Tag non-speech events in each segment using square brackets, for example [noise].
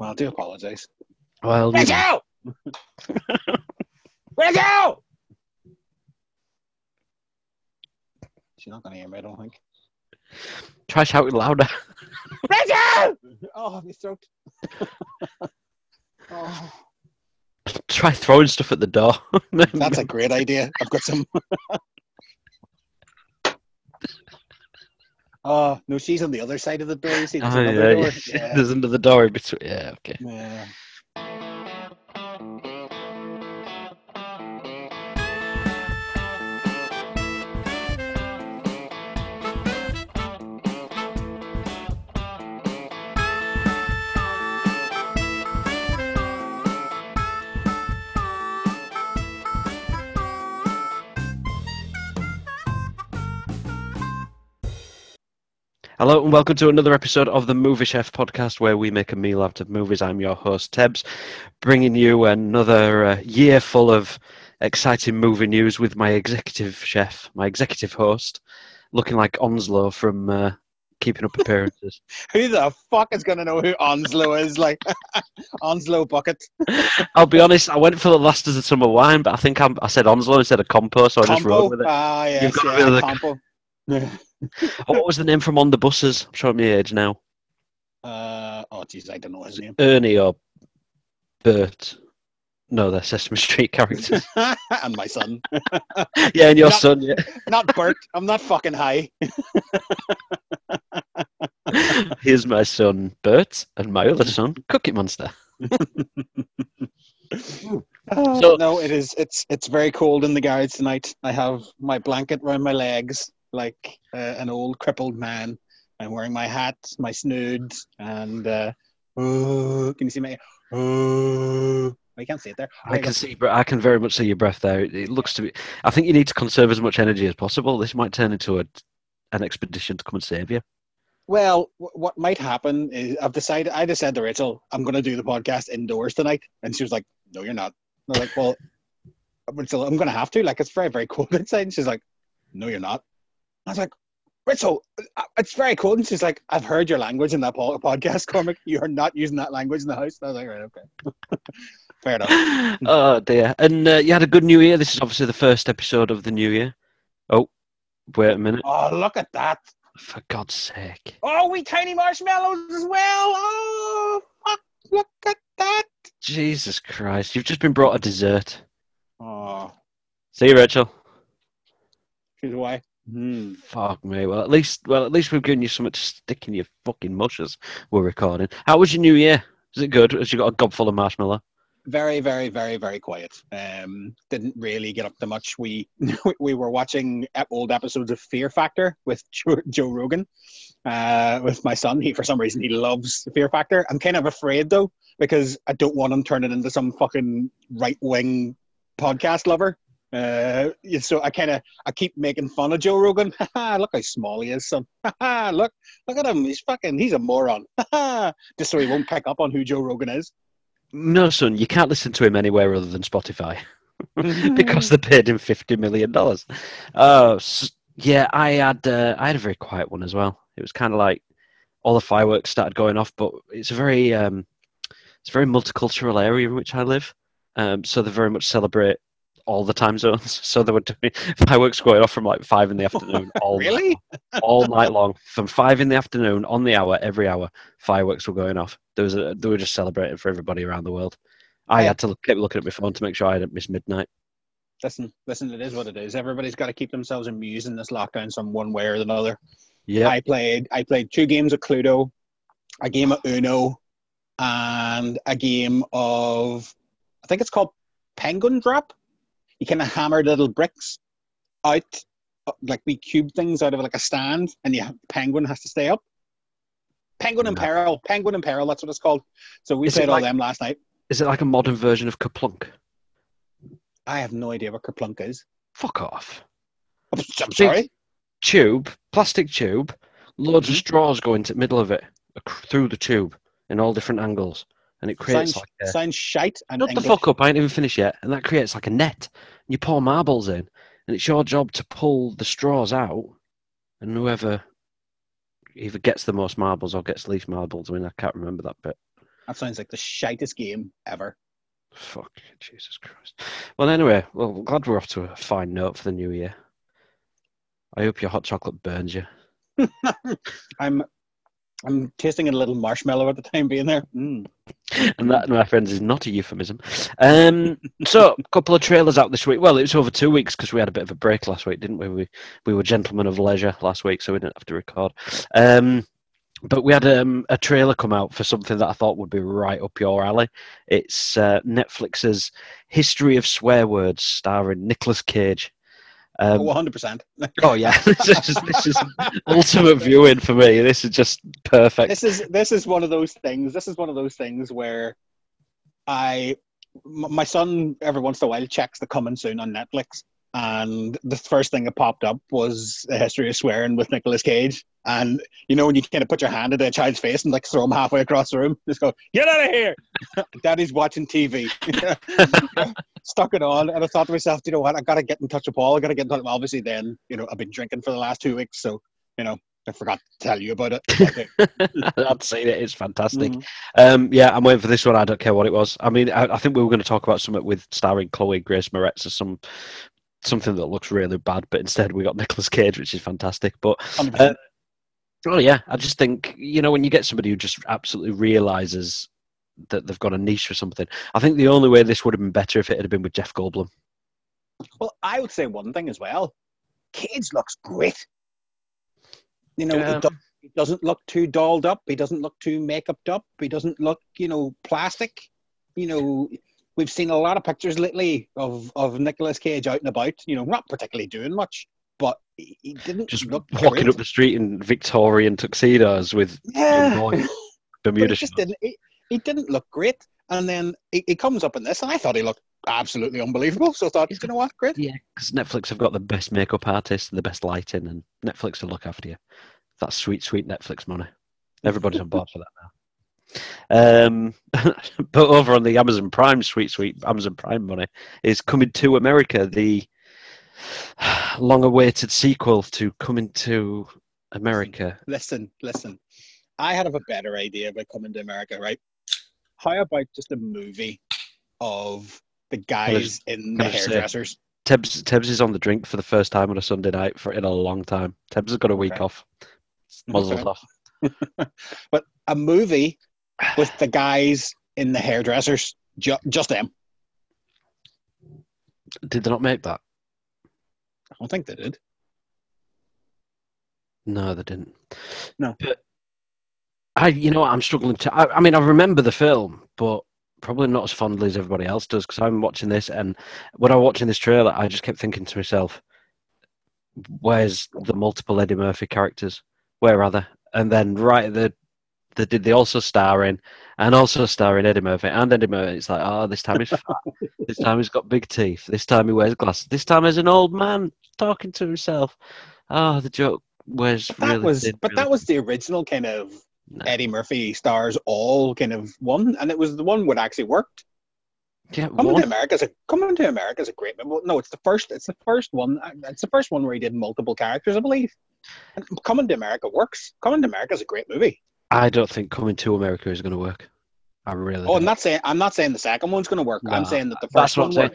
Well, I do apologise. Well, you know, Rachel! [laughs] Rachel! She's not going to hear me, I don't think. try shouting louder. [laughs] Rachel! Oh, my throat. [laughs] oh, try throwing stuff at the door. that's a great idea. I've got some. Oh, no, she's on the other side of the door. You see, there's Oh, another yeah, door. yeah. [laughs] There's the door between. Yeah, okay. Yeah. Hello and welcome to another episode of the Movie Chef podcast where we make a meal out of movies. I'm your host, Tebs, bringing you another uh, year full of exciting movie news with my executive chef, my executive host, looking like Onslow from uh, Keeping Up Appearances. [laughs] Who the fuck is going to know who Onslow is? Like, [laughs] Onslow Bucket. [laughs] I'll be honest, I went for the last of the summer wine, but I think I'm, I said Onslow instead of Compo, so I just rolled with it. Ah, yes, You've got yeah, rid of the- Compo. Oh, what was the name from On the Buses? I'm showing my age now. Uh, oh, jeez, I don't know his name. Ernie or Bert. No, they're Sesame Street characters. [laughs] and my son. [laughs] yeah, and your Not- son, yeah. Not Bert. I'm not fucking high. [laughs] Here's my son Bert and my other son Cookie Monster. So- no, it is. It's it's very cold in the garage tonight. I have my blanket around my legs like uh, an old crippled man. I'm wearing my hat, my snood, and uh, oh, can you see my? Oh, I can't see it there. I can see, but I can very much see your breath there. It, it looks to be. I think you need to conserve as much energy as possible. This might turn into a, an expedition to come and save you. Well, wh- what might happen is I've decided. I just said to Rachel, I'm going to do the podcast indoors tonight, and she was like, "No, you're not." I was like, "Well, [laughs] Rachel, I'm going to have to. Like, it's very, very cold [laughs] outside." And she's like, "No, you're not." I was like, "Rachel, uh, it's very cold." And she's like, "I've heard your language in that po- podcast, [laughs] Cormac. You are not using that language in the house." And I was like, "Right, okay, [laughs] fair enough." [laughs] oh dear! And uh, you had a good New Year. This is obviously the first episode of the New Year. Oh, wait a minute! Oh, look at that! For God's sake! Oh, we tiny marshmallows as well. Oh, fuck! Look at that! Jesus Christ! You've just been brought a dessert. Oh, See you, Rachel. she's away. Hmm. Fuck me. Well, at least, well, at least we've given you something to stick in your fucking mushes. We're recording. How was your New Year? Is it good? Has you got a gob full of marshmallow? very very very very quiet um didn't really get up to much we [laughs] we were watching old episodes of fear factor with [laughs] joe, joe rogan uh with my son he for some reason he loves fear factor i'm kind of afraid though because i don't want him turning into some fucking right-wing podcast lover uh so i kind of i keep making fun of joe rogan [laughs] look how small he is son [laughs] look look at him he's fucking he's a moron [laughs] just so he won't pick up on who joe rogan is No, son, you can't listen to him anywhere other than Spotify because they paid him fifty million dollars. Oh, s- yeah, I had uh, I had a very quiet one as well. It was kind of like all the fireworks started going off, but it's a very um, it's a very multicultural area in which I live. Um, so they very much celebrate all the time zones. [laughs] So they were doing fireworks going off from like five in the afternoon [laughs] all Really? all night long from five in the afternoon on the hour every hour fireworks were going off there was a, they were just celebrating for everybody around the world i Yeah. had to look, keep looking at my phone to make sure i didn't miss midnight listen, listen, it is what it is. Everybody's got to keep themselves amused in this lockdown some one way or another. yeah I played I played two games of Cluedo, a game of Uno, and a game of I think it's called Penguin Drop. You kind of hammer little bricks out like we cube things out of like a stand, and you have, the penguin has to stay up. Penguin in peril, penguin in peril. That's what it's called. So we Is played all like- them last night. is it like a modern version of KerPlunk I have no idea what KerPlunk is. fuck off I'm, I'm sorry. tube plastic tube loads of Mhm. straws go into the middle of it through the tube in all different angles and it creates Sounds, like a shite. And Shut the fuck up! I ain't even finished yet, and that creates like a net. And You pour marbles in, and it's your job to pull the straws out, and whoever either gets the most marbles or gets least marbles. I mean, I can't remember that bit. That sounds like the shitest game ever. Fuck, Jesus Christ. Well, anyway, well, I'm glad we're off to a fine note for the new year. I hope your hot chocolate burns you. [laughs] I'm I'm tasting a little marshmallow at the time being there. Mm. And that, my friends, is not a euphemism. Um, so, a [laughs] couple of trailers out this week. Well, it was over two weeks because we had a bit of a break last week, didn't we? We we were gentlemen of leisure last week, so we didn't have to record. Um, but we had um, a trailer come out for something that I thought would be right up your alley. It's uh, Netflix's History of Swear Words, starring Nicolas Cage. Um, 100%. [laughs] oh yeah, [laughs] this is this is ultimate viewing for me. This is just perfect. This is this is one of those things. This is one of those things where I my son every once in a while checks the coming soon on Netflix, and the first thing that popped up was a history of swearing with Nicolas Cage. And you know when you kind of put your hand at a child's face and like throw them halfway across the room, just go, "Get out of here!" [laughs] Daddy's watching TV. [laughs] Stuck it on, and I thought to myself, you know what? I got to get in touch with Paul. I got to get in touch. With obviously, then you know I've been drinking for the last two weeks, so you know I forgot to tell you about it. [laughs] I've seen it. It's fantastic. Mm-hmm. Um, yeah, I'm waiting for this one. I don't care what it was. I mean, I, I think we were going to talk about something with starring Chloe Grace Moretz or some something that looks really bad, but instead we got Nicolas Cage, which is fantastic. But uh, oh yeah, I just think you know when you get somebody who just absolutely realizes that they've got a niche for something. I think the only way this would have been better if it had been with Jeff Goldblum. Well, I would say one thing as well. Cage looks great. You know, um, he, doesn't look too dolled up. He doesn't look too makeuped up. He doesn't look, you know, plastic. You know, we've seen a lot of pictures lately of of Nicolas Cage out and about. You know, not particularly doing much, he, he didn't just look walking up the street in Victorian tuxedos with yeah. [laughs] Bermuda. just didn't, he, he, didn't look great, and then he, he, comes up in this, and I thought he looked absolutely unbelievable. So I thought, he's you know what, great. Yeah, because Netflix have got the best makeup artists and the best lighting, and Netflix will look after you. That's sweet, sweet Netflix money. Everybody's on board for that now. Um, [laughs] but over on the Amazon Prime, sweet, sweet Amazon Prime money is coming to America. The long-awaited sequel to Coming to America. Listen, listen. I had a better idea about Coming to America, right? How about just a movie of the guys in the hairdressers? Tebs, Tebs is on the drink for the first time on a Sunday night for in a long time. Tebs has got a week okay. off. Muzzled okay. off. [laughs] but a movie with the guys in the hairdressers, ju- just them. Did they not make that? I don't think they did. No, they didn't. No. But I, you know, I'm struggling to. I, I mean, I remember the film, but probably not as fondly as everybody else does because I'm watching this, and when I was watching this trailer, I just kept thinking to myself, "Where's the multiple Eddie Murphy characters? Where are they?" And then right at the they did the also starring and also starring Eddie Murphy and Eddie Murphy. It's like, oh, this time he's fat. [laughs] this time he's got big teeth. This time he wears glasses. This time he's an old man talking to himself. Oh, the joke was but that really was, thin, but really that was the original kind of no. Eddie Murphy stars all kind of one, and it was the one that actually worked. Yeah, coming one. to America is a coming to America is a great movie. No, it's the first. It's the first one. It's the first one where he did multiple characters, I believe. And coming to America works. Coming to America is a great movie. I don't think coming to America is going to work. I really. Oh, don't. I'm not saying I'm not saying the second one's going to work. No, I'm saying that the first one.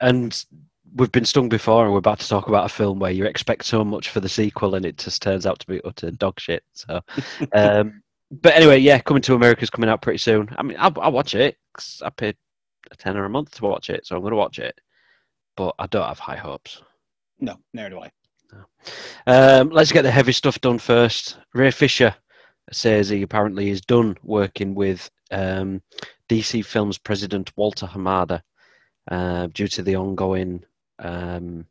And we've been stung before, and we're about to talk about a film where you expect so much for the sequel, and it just turns out to be utter dog shit. So, [laughs] um, but anyway, yeah, coming to America is coming out pretty soon. I mean, I'll, I'll watch it because I paid a tenner a month to watch it, so I'm going to watch it. But I don't have high hopes. No, neither do I. No. Um, let's get the heavy stuff done first. Ray Fisher says he apparently is done working with um, DC Films president Walter Hamada uh, due to the ongoing um,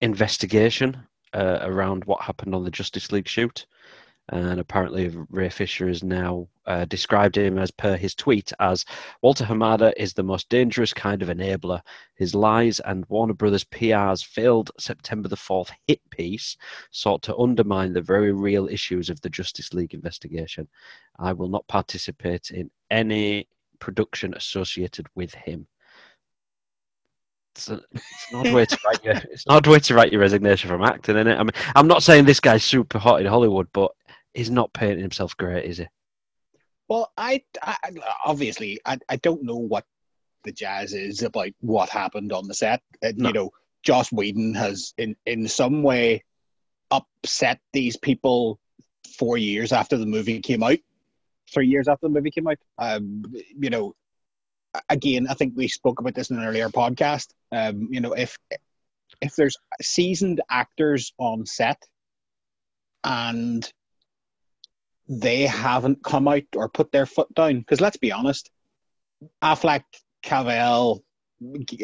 investigation uh, around what happened on the Justice League shoot. And apparently, Ray Fisher has now uh, described him as per his tweet as Walter Hamada is the most dangerous kind of enabler. His lies and Warner Brothers PR's failed September the 4th hit piece sought to undermine the very real issues of the Justice League investigation. I will not participate in any production associated with him. It's, a, it's, an odd way to write your it's an odd way to write your resignation from acting, isn't it? I mean, I'm not saying this guy's super hot in Hollywood, but he's not painting himself great, is he? Well, I, I obviously I, I don't know what the jazz is about what happened on the set. Uh, No. You know, Joss Whedon has in in some way upset these people four years after the movie came out, three years after the movie came out. Um, you know, again, I think we spoke about this in an earlier podcast. Um, you know, if if there's seasoned actors on set and they haven't come out or put their foot down, because let's be honest, Affleck, Cavill,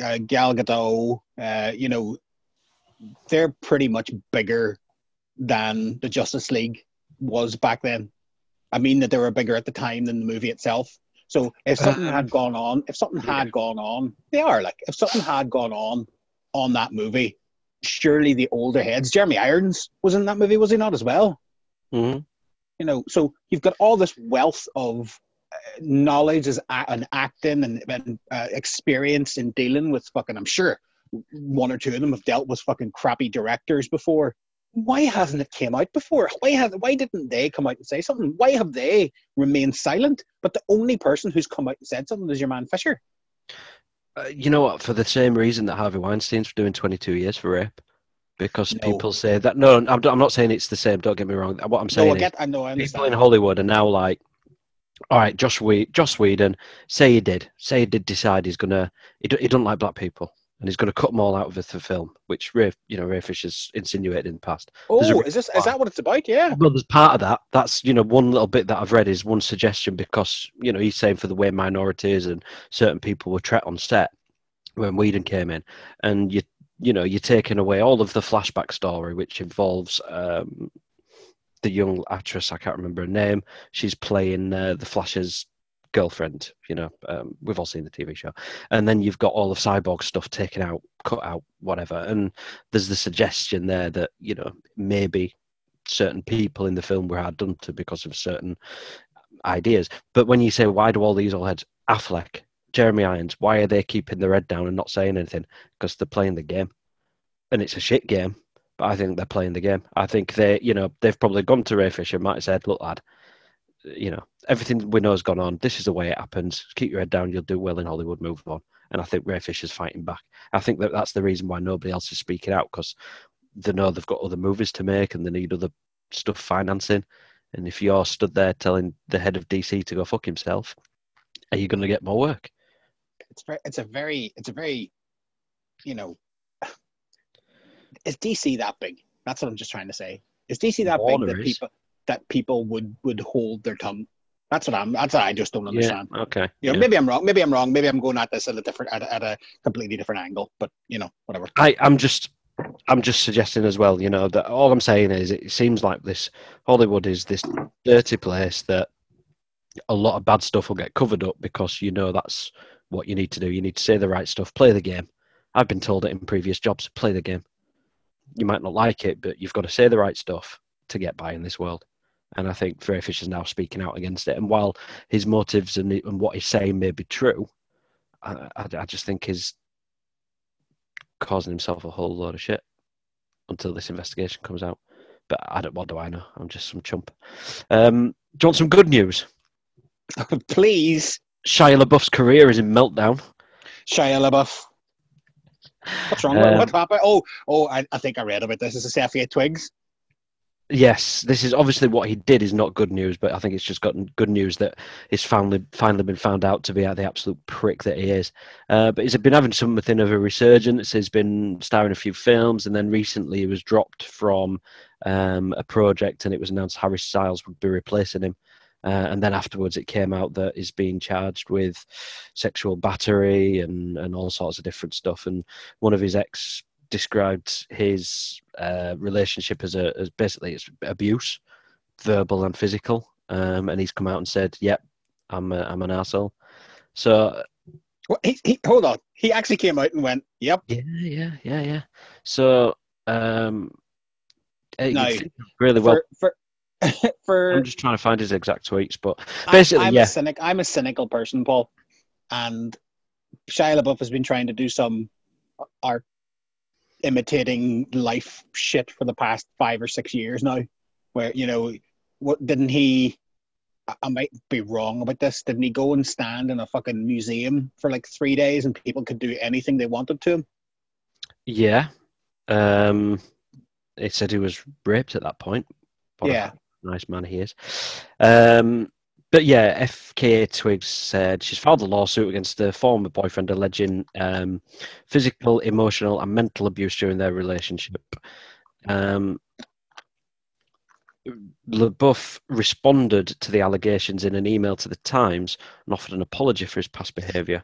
uh, Gal Gadot, uh, you know, they're pretty much bigger than the Justice League was back then. I mean that they were bigger at the time than the movie itself. So if something had gone on, if something had gone on, they are like if something had gone on on that movie, surely the older heads, Jeremy Irons was in that movie, was he not as well? Mhm. You know, so you've got all this wealth of uh, knowledge as a- and acting and, and uh, experience in dealing with fucking. I'm sure one or two of them have dealt with fucking crappy directors before. Why hasn't it came out before? Why has why didn't they come out and say something? Why have they remained silent? But the only person who's come out and said something is your man Fisher. Uh, you know what? For the same reason that Harvey Weinstein's doing 22 years for rape, because No. people say that. No, I'm, I'm not saying it's the same. Don't get me wrong. What I'm saying No, I is, get. I know. I people in Hollywood are now like, all right, Joss we Joss Whedon, say he did, say he did decide he's gonna, he, do, he doesn't like black people, and he's gonna cut them all out of the film, which Ray, you know, Ray Fisher's insinuated in the past. A oh, is this is that what it's about? Yeah. Well, there's part of that. That's you know one little bit that I've read is one suggestion because you know he's saying for the way minorities and certain people were treated on set when Whedon came in, and you you know you're taking away all of the flashback story which involves um, the young actress I can't remember her name. She's playing uh, the Flash's girlfriend. You know, um, we've all seen the TV show, and then you've got all of Cyborg stuff taken out, cut out, whatever. And there's the suggestion there that you know maybe certain people in the film were hard done to because of certain ideas. But when you say why do all these all heads Affleck, Jeremy Irons, why are they keeping their head down and not saying anything? Because they're playing the game, and it's a shit game. But I think they're playing the game. I think they, you know, they've probably gone to Ray Fisher, and might have said, "Look, lad, you know, everything we know has gone on. This is the way it happens. Keep your head down. You'll do well in Hollywood. Move on." And I think Ray Fisher's fighting back. I think that that's the reason why nobody else is speaking out because they know they've got other movies to make and they need other stuff financing. And if you're stood there telling the head of DC to go fuck himself, are you going to get more work? it's very, it's a very, it's a very, you know, [sighs] is DC that big? That's what I'm just trying to say. Is DC that Warner big that is. people that people would would hold their tongue? That's what I'm. That's what I just don't understand. Yeah. Okay. You know, yeah. maybe I'm wrong. Maybe I'm wrong. Maybe I'm going at this at a different, at a, at a completely different angle. But you know, whatever. I, I'm just I'm just suggesting as well, you know, that all I'm saying is it seems like this Hollywood is this dirty place that a lot of bad stuff will get covered up because you know that's what you need to do. You need to say the right stuff, play the game. I've been told it in previous jobs, play the game. You might not like it, but you've got to say the right stuff to get by in this world. And I think Ray Fisher's now speaking out against it. And while his motives and, and what he's saying may be true, I, I, I just think he's causing himself a whole load of shit until this investigation comes out. But I don't. What do I know? I'm just some chump. Um, do you want some good news? [laughs] Please, Shia LaBeouf's career is in meltdown. Shia LaBeouf. What's wrong? Um, what happened? Oh, oh, I, I think I read about this. Is this FKA Twigs? Yes, this is obviously what he did is not good news, but I think it's just gotten good news that he's finally finally been found out to be the absolute prick that he is. Uh, but he's been having something of a resurgence. He's been starring a few films, and then recently he was dropped from um, a project, and it was announced Harry Styles would be replacing him. Uh, and then afterwards, it came out that he's being charged with sexual battery and, and all sorts of different stuff. And one of his ex described his uh, relationship as a as basically it's abuse, verbal and physical. Um, and he's come out and said, "Yep, I'm a, I'm an asshole." So Well, he, he, hold on. He actually came out and went, "Yep." yeah, yeah, yeah, yeah. So um, uh, No, really well. For for, [laughs] for I'm just trying to find his exact tweets, but I- basically, I'm yeah. a cynic. I'm a cynical person, Paul, and Shia LaBeouf has been trying to do some art imitating life shit for the past five or six years now. Where you know, what didn't he? I, might be wrong about this. Didn't he go and stand in a fucking museum for like three days and people could do anything they wanted to him? Yeah. Um, he said he was raped at that point. What Yeah. nice man he is. Um, but yeah, FKA Twigs said she's filed a lawsuit against her former boyfriend alleging um, physical, emotional, and mental abuse during their relationship. Um, LaBeouf responded to the allegations in an email to the Times and offered an apology for his past behaviour.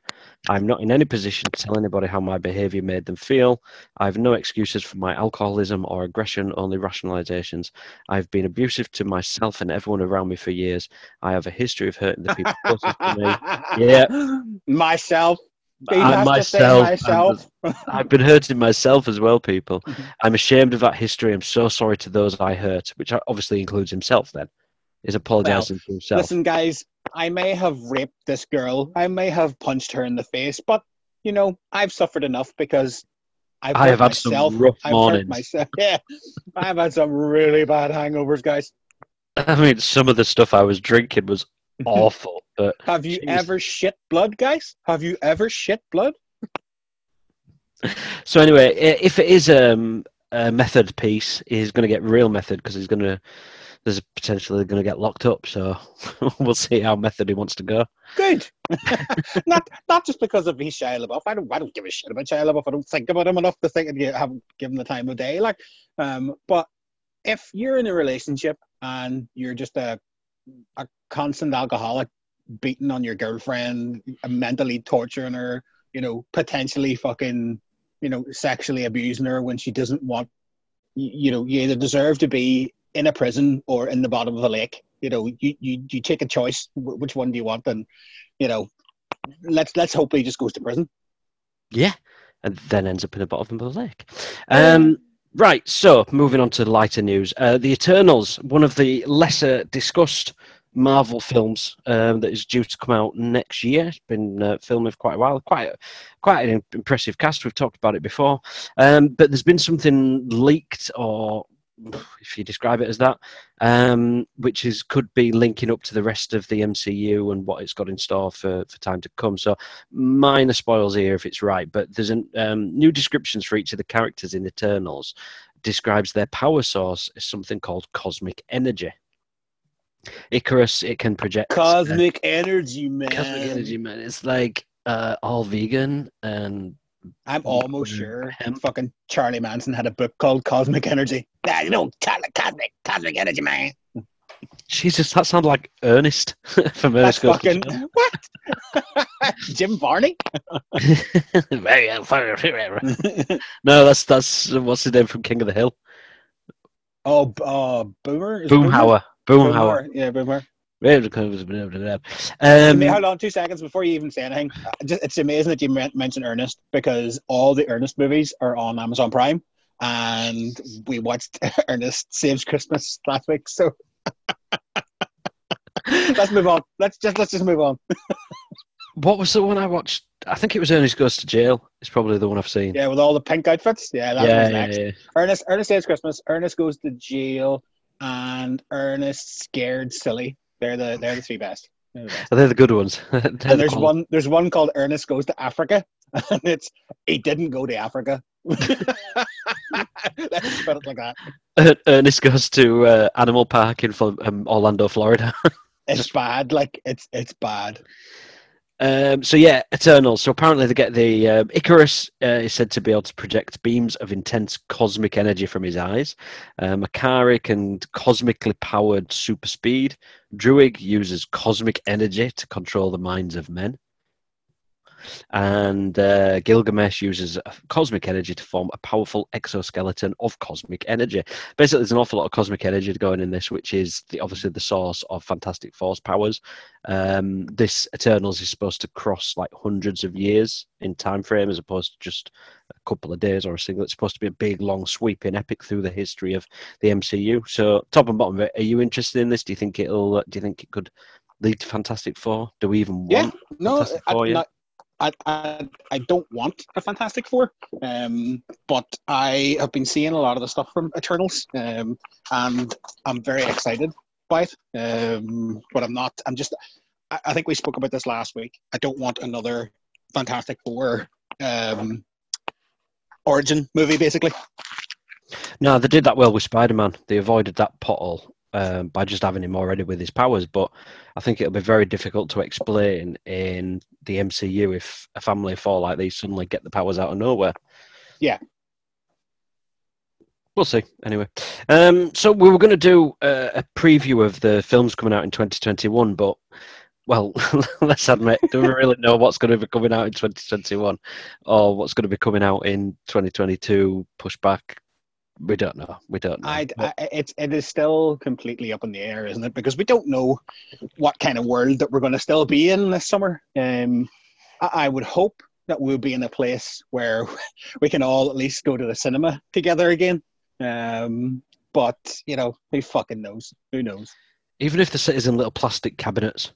I'm not in any position to tell anybody how my behaviour made them feel. I have no excuses for my alcoholism or aggression, only rationalizations. I've been abusive to myself and everyone around me for years. I have a history of hurting the people closest to me. [laughs] Yeah. Myself. I has to say myself, myself. I've been hurting myself as well, people. [laughs] I'm ashamed of that history. I'm so sorry to those I hurt, which obviously includes himself then. He's apologizing to himself. Listen, guys, I may have raped this girl. I may have punched her in the face, but you know, I've suffered enough because I've I have had some myself. rough I've mornings. myself. [laughs] Yeah, I've had some really bad hangovers, guys. [laughs] I mean, some of the stuff I was drinking was [laughs] awful, but Have you Jeez. ever shit blood, guys? Have you ever shit blood? so anyway, if it is um, a method piece, he's going to get real method because he's going to. There's potentially going to get locked up, so [laughs] we'll see how method he wants to go. Good. [laughs] not not just because of he's Shia LaBeouf. I don't I don't give a shit about Shia LaBeouf. I don't think about him enough to think and haven't given the time of day. Like, um, but if you're in a relationship and you're just a a constant alcoholic, beating on your girlfriend, mentally torturing her, you know, potentially fucking, you know, sexually abusing her when she doesn't want, you, you know, you either deserve to be in a prison or in the bottom of a lake. You know, you you, you take a choice. Which one do you want? And you know, let's let's hope he just goes to prison. Yeah, and then ends up in the bottom of the lake. Um, right, so moving on to lighter news. Uh, the Eternals, one of the lesser discussed Marvel films um, that is due to come out next year. It's been uh, filming for quite a while. Quite, quite an impressive cast. We've talked about it before, um, but there's been something leaked, or if you describe it as that, um, which is could be linking up to the rest of the MCU and what it's got in store for, for time to come. So minor spoils here if it's right, but there's an, um, new descriptions for each of the characters in Eternals describes their power source as something called cosmic energy. Ikaris, it can project uh, Cosmic energy, man. cosmic energy, man. It's like uh, all vegan and I'm almost sure Hemp. fucking Charlie Manson had a book called Cosmic Energy. Yeah, you know, cosmic, cosmic energy, man. Jesus, that sounds like Ernest [laughs] from That's Ernest to fucking [laughs] what? [laughs] Jim Varney? Very no, that's that's what's his name from King of the Hill. oh, uh, Boomer. Is it Boomer? Boomhauer. Boomhauer. Boomer. Yeah, Boomer. Um, hold on two seconds before you even say anything. Uh, it's amazing that you mentioned Ernest because all the Ernest movies are on Amazon Prime, and we watched [laughs] Ernest Saves Christmas last week. So [laughs] let's move on. Let's just let's just move on. [laughs] what was the one I watched? I think it was Ernest Goes to Jail. It's probably the one I've seen. Yeah, with all the pink outfits. Yeah, that yeah, was yeah, next. yeah. Ernest Ernest Saves Christmas. Ernest goes to jail, and Ernest Scared Silly. They're the they're the three best. They're the best. Oh, they're the good ones. [laughs] And the there's one there's one called Ernest Goes to Africa, [laughs] and it's he didn't go to Africa. [laughs] Let's put it like that. Er- Ernest goes to uh, Animal Park in um, Orlando, Florida. It's bad. Like it's it's bad. Um, so yeah, Eternals. So apparently they get the um, Ikaris uh, is said to be able to project beams of intense cosmic energy from his eyes. Uh, Makkari can cosmically powered super speed. Druig uses cosmic energy to control the minds of men. And uh, Gilgamesh uses cosmic energy to form a powerful exoskeleton of cosmic energy. Basically, there's an awful lot of cosmic energy going in this, which is the, obviously the source of Fantastic Four's powers. Um, this Eternals is supposed to cross like hundreds of years in time frame, as opposed to just a couple of days or a single. It's supposed to be a big, long, sweeping epic through the history of the MCU. So, top and bottom of it, are you interested in this? Do you think it'll? Do you think it could lead to Fantastic Four? Do we even Yeah. want? No, Fantastic I, yeah. I, I don't want a Fantastic Four, um, but I have been seeing a lot of the stuff from Eternals, um, and I'm very excited by it. Um, but I'm not. I'm just. I, I think we spoke about this last week. I don't want another Fantastic Four um, origin movie, basically. No, they did that well with Spider Man. They avoided that pothole um, by just having him already with his powers. But I think it'll be very difficult to explain in the MCU if a family of four like these suddenly get the powers out of nowhere. Yeah. We'll see. Anyway, um, so we were going to do a, a preview of the films coming out in 2021, but well, [laughs] let's admit, do we really know what's going to be coming out in 2021 or what's going to be coming out in 2022? Pushback. We don't know. We don't know. I, I, it's it is still completely up in the air, isn't it? Because we don't know what kind of world that we're going to still be in this summer. Um, I, I would hope that we'll be in a place where [laughs] we can all at least go to the cinema together again. Um, but you know, who fucking knows? Who knows? Even if the sit is in little plastic cabinets,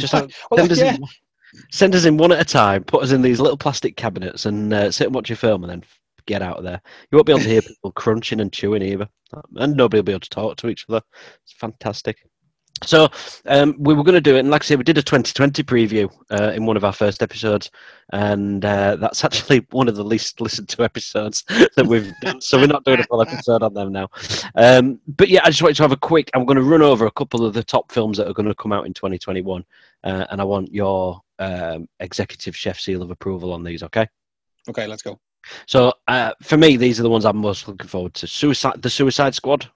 just like, Well, [laughs] send, us yeah. in, send us in one at a time. Put us in these little plastic cabinets and uh, sit and watch your film, and then get out of there. You won't be able to hear people crunching and chewing either, and nobody will be able to talk to each other. It's fantastic. So um, we were going to do it, and like I say, we did a 2020 preview uh, in one of our first episodes, and uh, that's [laughs] actually one of the least listened to episodes that we've done. So we're not doing a full episode on them now. Um, but yeah, I just wanted to have a quick. I'm going to run over a couple of the top films that are going to come out in 2021, uh, and I want your um, executive chef seal of approval on these. Okay. Okay, let's go. So uh, for me, these are the ones I'm most looking forward to. Suicide, the Suicide Squad,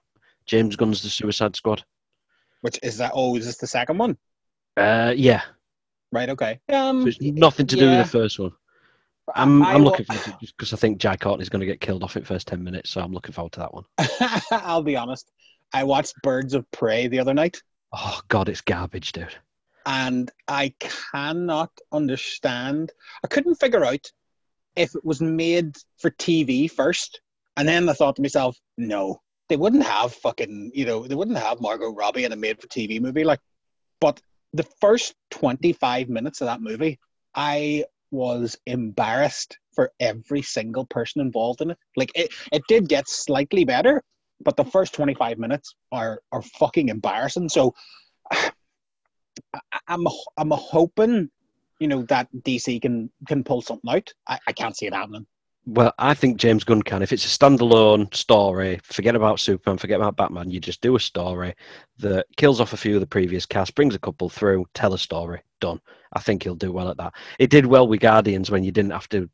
James Gunn's The Suicide Squad. Which is that? Oh, is this the second one? Uh, yeah, Right. Okay. Um, so it's nothing to do yeah. with the first one. I'm, I'm will- looking forward to because I think Jai Courtney's going to get killed off in first ten minutes, so I'm looking forward to that one. [laughs] I'll be honest. I watched Birds of Prey the other night, Oh God, it's garbage, dude. and I cannot understand. I couldn't figure out if it was made for TV first, and then I thought to myself, no, they wouldn't have fucking, you know, they wouldn't have Margot Robbie in a made-for-TV movie. Like, but the first twenty-five minutes of that movie, I was embarrassed for every single person involved in it. Like, it, it did get slightly better, but the first 25 minutes are are fucking embarrassing. So [sighs] I'm I'm hoping, you know, that DC can can pull something out. I, I can't see it happening. Well, I think James Gunn can. If it's a standalone story, forget about Superman, forget about Batman. You just do a story that kills off a few of the previous cast, brings a couple through, tell a story, done. I think he'll do well at that. It did well with Guardians when you didn't have to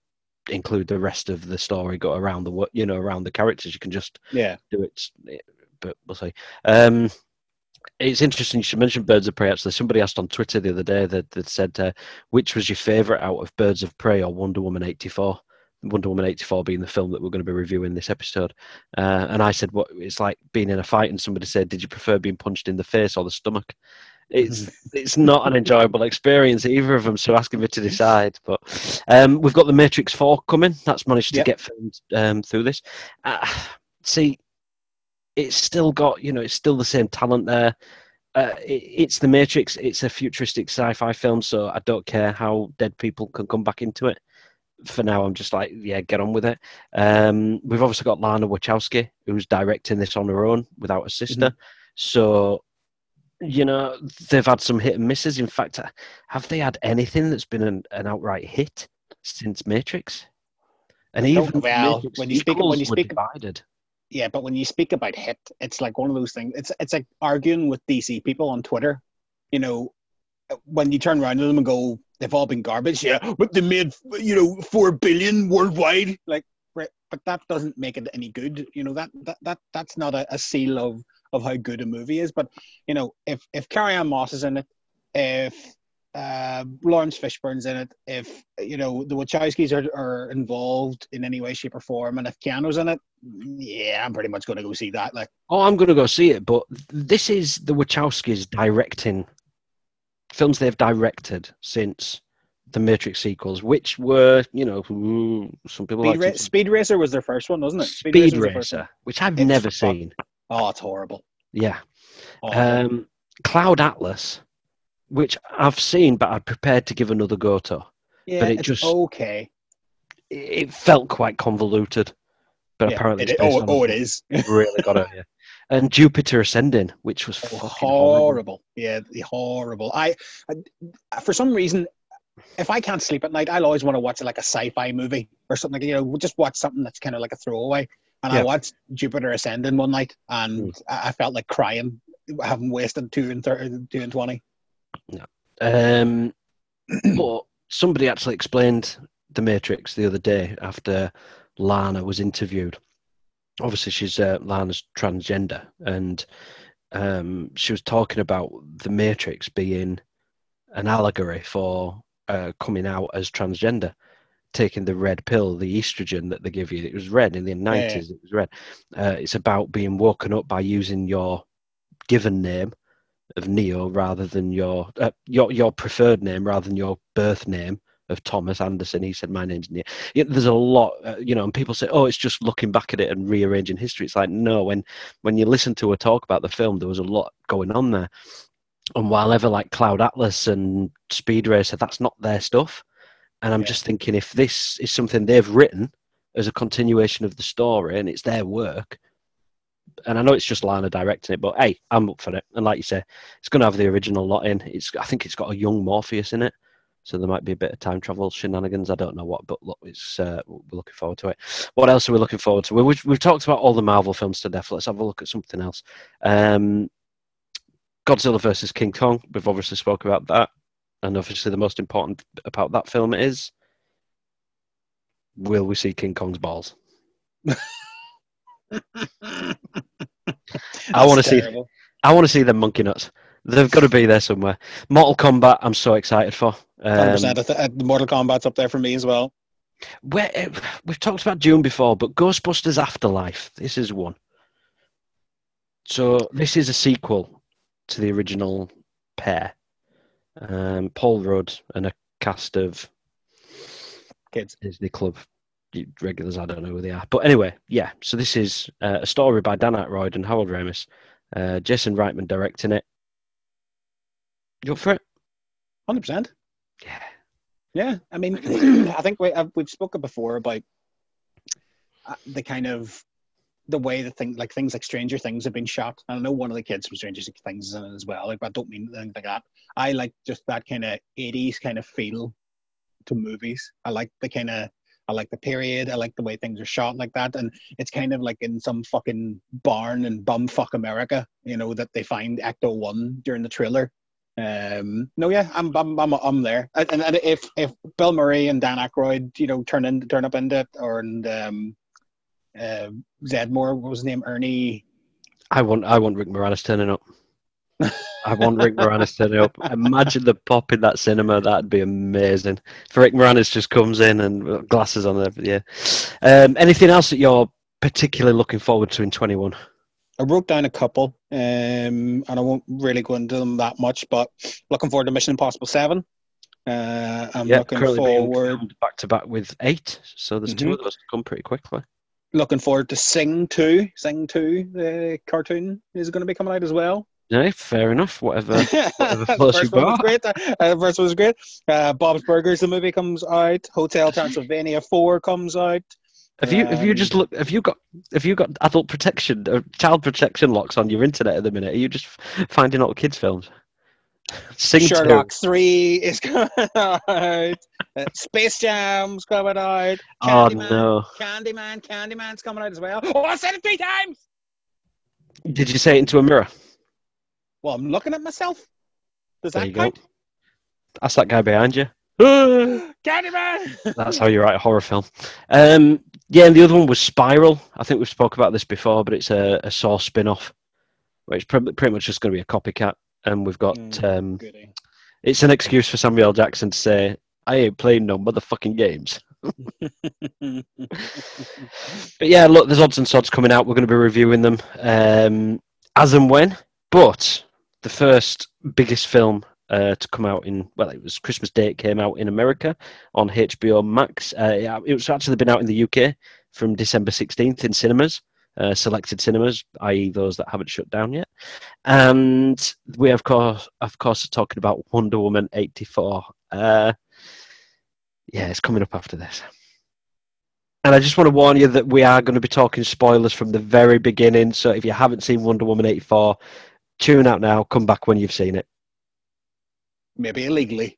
include the rest of the story, got around the you know around the characters. You can just Yeah. do it. But we'll see. Um, it's interesting you should mention Birds of Prey. Actually, somebody asked on Twitter the other day that, that said, uh, which was your favourite out of Birds of Prey or Wonder Woman eighty four? Wonder Woman eighty four being the film that we're going to be reviewing this episode. Uh, and I said, what it's like being in a fight, and somebody said, did you prefer being punched in the face or the stomach? It's [laughs] it's not an enjoyable experience either of them. So asking me to decide. But um, we've got the Matrix Four coming. That's managed to Yep. get filmed um, through this. Uh, see, it's still got you know it's still the same talent there. Uh, it, it's the Matrix. It's a futuristic sci-fi film, so I don't care how dead people can come back into it. For now, I'm just like, yeah, get on with it. Um, we've obviously got Lana Wachowski, who's directing this on her own without a sister. So, you know, they've had some hit and misses. In fact, uh, have they had anything that's been an, an outright hit since Matrix? And even well, Matrix when you speak- when you speak- divided. Yeah, but when you speak about hit, it's like one of those things. It's it's like arguing with DC people on Twitter. You know, when you turn around to them and go, "They've all been garbage." Yeah, but they made you know four billion worldwide. Like, but that doesn't make it any good. You know that that, that that's not a, a seal of of how good a movie is. But you know, if if Carrie-Anne Moss is in it, if uh, Laurence Fishburne's in it, if you know the Wachowskis are, are involved in any way, shape, or form, and if Keanu's in it, yeah, I'm pretty much going to go see that. Like, Oh, I'm going to go see it, but this is the Wachowskis directing films they've directed since the Matrix sequels, which were, you know, some people Speed, like Ra- Speed Racer was their first one, wasn't it? Speed, their first Racer, which I've It's never fuck- seen. Oh, it's horrible. Yeah. Um, Cloud Atlas, which I've seen, but I'm prepared to give another go to. yeah, but it just- okay. It felt quite convoluted, but Yeah, apparently it, it's is- based oh, on oh, it is. [laughs] really got it. Yeah. and Jupiter Ascending, which was Oh, horrible. horrible. Yeah, the horrible. I, I, for some reason, if I can't sleep at night, I'll always want to watch like a sci-fi movie or something. Like, you know, just watch something that's kind of like a throwaway. And I watched Jupiter Ascending one night, and. Hmm. I I felt like crying, having wasted two and thirty, two and twenty. Um, [clears throat] but somebody actually explained the Matrix the other day after Lana was interviewed. Obviously, she's uh, Lana's transgender, and um, she was talking about the Matrix being an allegory for uh, coming out as transgender, taking the red pill, the estrogen that they give you. It was red in the nineties. It was red. Uh, it's about being woken up by using your given name of Neo rather than your uh, your your preferred name rather than your birth name of Thomas Anderson. He said, "My name's Neo." Yeah, there's a lot, uh, you know, and people say, "Oh, it's just looking back at it and rearranging history." It's like no, when when you listen to a talk about the film, there was a lot going on there. And while ever like Cloud Atlas and Speed Racer, that's not their stuff. And I'm Yeah. just thinking, if this is something they've written as a continuation of the story and it's their work, and I know it's just Lana directing it, but hey, I'm up for it. And like you say, it's going to have the original lot in. It's I think it's got a young Morpheus in it, so there might be a bit of time travel shenanigans. I don't know what, but look, it's uh, we're looking forward to it. What else are we looking forward to? We, we've, we've talked about all the Marvel films to death. Let's have a look at something else. Um, Godzilla versus King Kong. We've obviously spoke about that, and obviously the most important about that film is. Will we see King Kong's balls? [laughs] I want to see. I want to see them monkey nuts. They've got to be there somewhere. Mortal Kombat. I'm so excited for. Um, percent. The Mortal Kombat's up there for me as well. where, eh, we've talked about Dune before, but Ghostbusters Afterlife. This is one. So this is a sequel to the original pair. Um, Paul Rudd and a cast of Kids. Disney Club regulars. I don't know who they are, but anyway, yeah. So this is uh, a story by Dan Aykroyd and Harold Ramis. Uh, Jason Reitman directing it. You up for it? Hundred percent. Yeah. Yeah, I mean, [clears throat] I think we, I've, we've spoken before about uh, the kind of the way that things like things like Stranger Things have been shot. I know one of the kids from Stranger Things is in it as well. Like, but I don't mean anything like that. I like just that kind of '80s kind of feel to movies. I like the kind of I like the period. I like the way things are shot like that, and it's kind of like in some fucking barn in bumfuck America, you know, that they find Ecto One during the trailer. Um, no, yeah, I'm, I'm, I'm, I'm there. And, and- if, if Bill Murray and Dan Aykroyd, you know, turn in, turn up into it, or and um, uh, Zeddemore, what was his name, Ernie? I want I want Rick Moranis turning up. I want Rick Moranis turning up. Imagine the pop in that cinema. That'd be amazing. If Rick Moranis just comes in and uh, glasses on, there, yeah. Um, anything else that you're particularly looking forward to in 21? I wrote down a couple, um, and I won't really go into them that much, but looking forward to Mission Impossible Seven. Uh, I'm yeah, looking forward, back to back with eight. So there's two Mhm. of those to come pretty quickly. looking forward to Sing Two. Sing Two, the cartoon is going to be coming out as well. Yeah, fair enough. Whatever. the [laughs] first your one was great. Uh, first one was great. Uh, Bob's Burgers, the movie comes out. Hotel [laughs] Transylvania Four comes out. Have you have you just Um, look? Have you got have you got adult protection or child protection locks on your internet at the minute? Are you just finding out kids films? Sing. Sherlock Three is [laughs] coming out. Uh, Space Jam's coming out. Oh Candyman, no! Candyman, Candyman's coming out as well. Oh, I said it three times. Did you say it into a mirror? Well, I'm looking at myself. Does There that you go. count? That's that guy behind you. [gasps] Candyman. [laughs] That's how you write a horror film. Um, yeah, and the other one was Spiral. I think we've spoke about this before, but it's a, a Saw spin-off, which pretty, pretty much just going to be a copycat. And we've got Mm. um, it's an excuse for Samuel L. Jackson to say, "I ain't playing no motherfucking games." [laughs] But yeah, look, there's odds and sods coming out. We're going to be reviewing them um, as and when. But the first biggest film uh, to come out in well, it was Christmas Day. It came out in America on HBO Max. Uh, it was actually been out in the UK from December 16th in cinemas, uh, selected cinemas, i.e., those that haven't shut down yet. And we of course, of course, are talking about Wonder Woman 84. Uh, yeah, it's coming up after this. And I just want to warn you that we are going to be talking spoilers from the very beginning. So if you haven't seen Wonder Woman 84, tune out now, come back when you've seen it. Maybe illegally.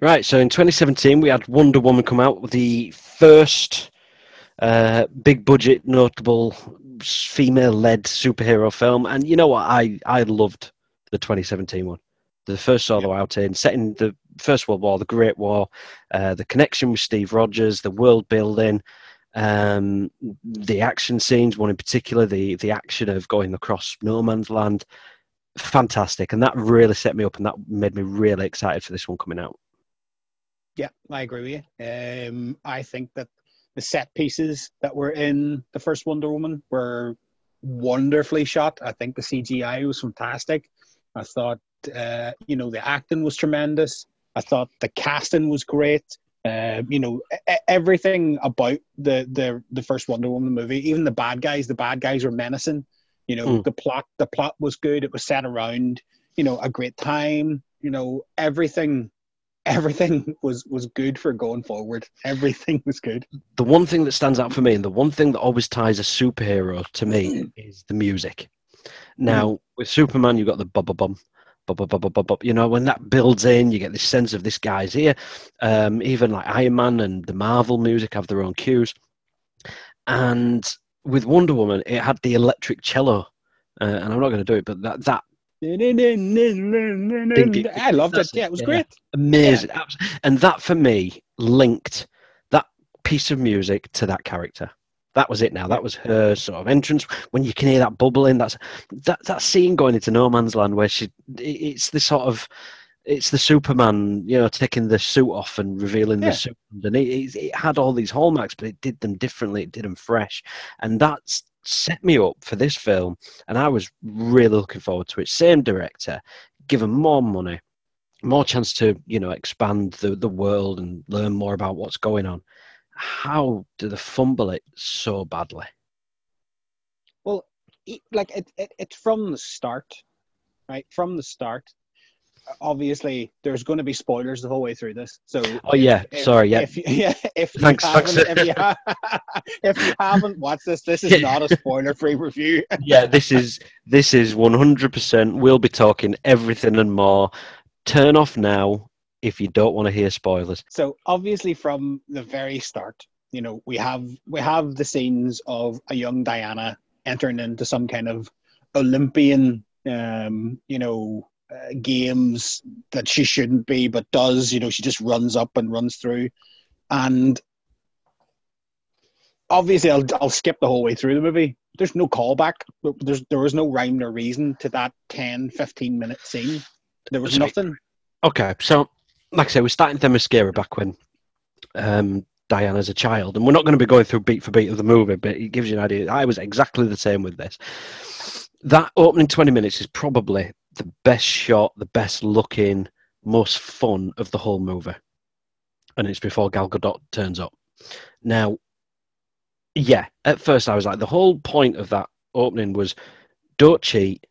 Right, so in 2017, we had Wonder Woman come out, the first uh, big budget, notable female led superhero film. And you know what? I, I loved the 2017 one. The first solo yep. outing, setting the First World War, the Great War, uh, the connection with Steve Rogers, the world building, um, the action scenes, one in particular, the, the action of going across no man's land. Fantastic. And that really set me up and that made me really excited for this one coming out. Yeah, I agree with you. Um, I think that the set pieces that were in the first Wonder Woman were wonderfully shot. I think the CGI was fantastic. I thought, uh, you know, the acting was tremendous. I thought the casting was great. Uh, you know, everything about the, the the first Wonder Woman movie, even the bad guys, the bad guys were menacing. You know, mm. the plot the plot was good. It was set around, you know, a great time. You know, everything [laughs] everything was was good for going forward. Everything was good. The one thing that stands out for me, and the one thing that always ties a superhero to me, mm. is the music. Now, mm. with Superman, you've got the bum bum bum. You know, when that builds in, you get this sense of this guy's here. Um, even like Iron Man and the Marvel music have their own cues. And with Wonder Woman, it had the electric cello, uh, and I'm not going to do it, but that that I loved it. Yeah, it was yeah, great. Amazing. Yeah. And that for me linked that piece of music to that character. That was it now. That was her sort of entrance. When you can hear that bubbling, that's that that scene going into no man's land where she it's the sort of it's the Superman, you know, taking the suit off and revealing yeah. the suit, and it, it, had all these hallmarks, but it did them differently. It did them fresh, and that's set me up for this film, and I was really looking forward to it. Same director, given more money, more chance to you know expand the the world and learn more about what's going on. How do they fumble it so badly? Well, like it, it, it's from the start, right? From the start, obviously there's going to be spoilers the whole way through this. So oh yeah, if, sorry, yeah, if, [laughs] yeah, if you thanks, haven't, thanks. If, you ha- [laughs] if you haven't watched this, this is not a [laughs] spoiler-free review. yeah, this is this is 100%. We'll be talking everything and more. Turn off now if you don't want to hear spoilers. So obviously, from the very start, you know, we have we have the scenes of a young Diana entering into some kind of Olympian, um, you know, uh, games that she shouldn't be, but does. You know, she just runs up and runs through. And obviously, I'll, I'll skip the whole way through the movie. There's no callback. There's, there was no rhyme or reason to that 10, 15 minute scene. There was nothing. Okay, so like I said, we're starting started Themyscira back when um, Diana's a child, and we're not going to be going through beat for beat of the movie, but it gives you an idea. I was exactly the same with this. That opening 20 minutes is probably the best shot, the best looking, most fun of the whole movie. And it's before Gal Gadot turns up. Now, yeah, at first I was like, the whole point of that opening was don't cheat,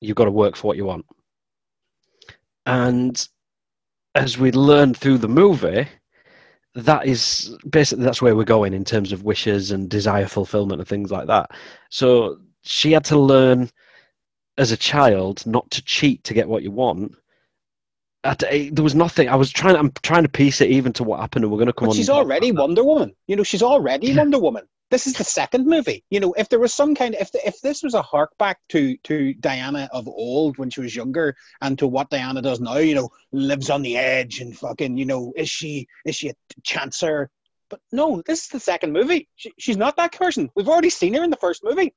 you've got to work for what you want. And as we learned through the movie, that is basically that's where we're going in terms of wishes and desire fulfillment and things like that. So she had to learn as a child not to cheat to get what you want. There was nothing. I was trying. I'm trying to piece it even to what happened, and we're going to come but on. She's already Wonder Woman. You know, she's already. Wonder Woman. This is the second movie. You know, if there was some kind, of, if the, if this was a hark back to to Diana of old when she was younger, and to what Diana does now, you know, lives on the edge and fucking, you know, is she is she a chancer? But no, this is the second movie. She, she's not that person. We've already seen her in the first movie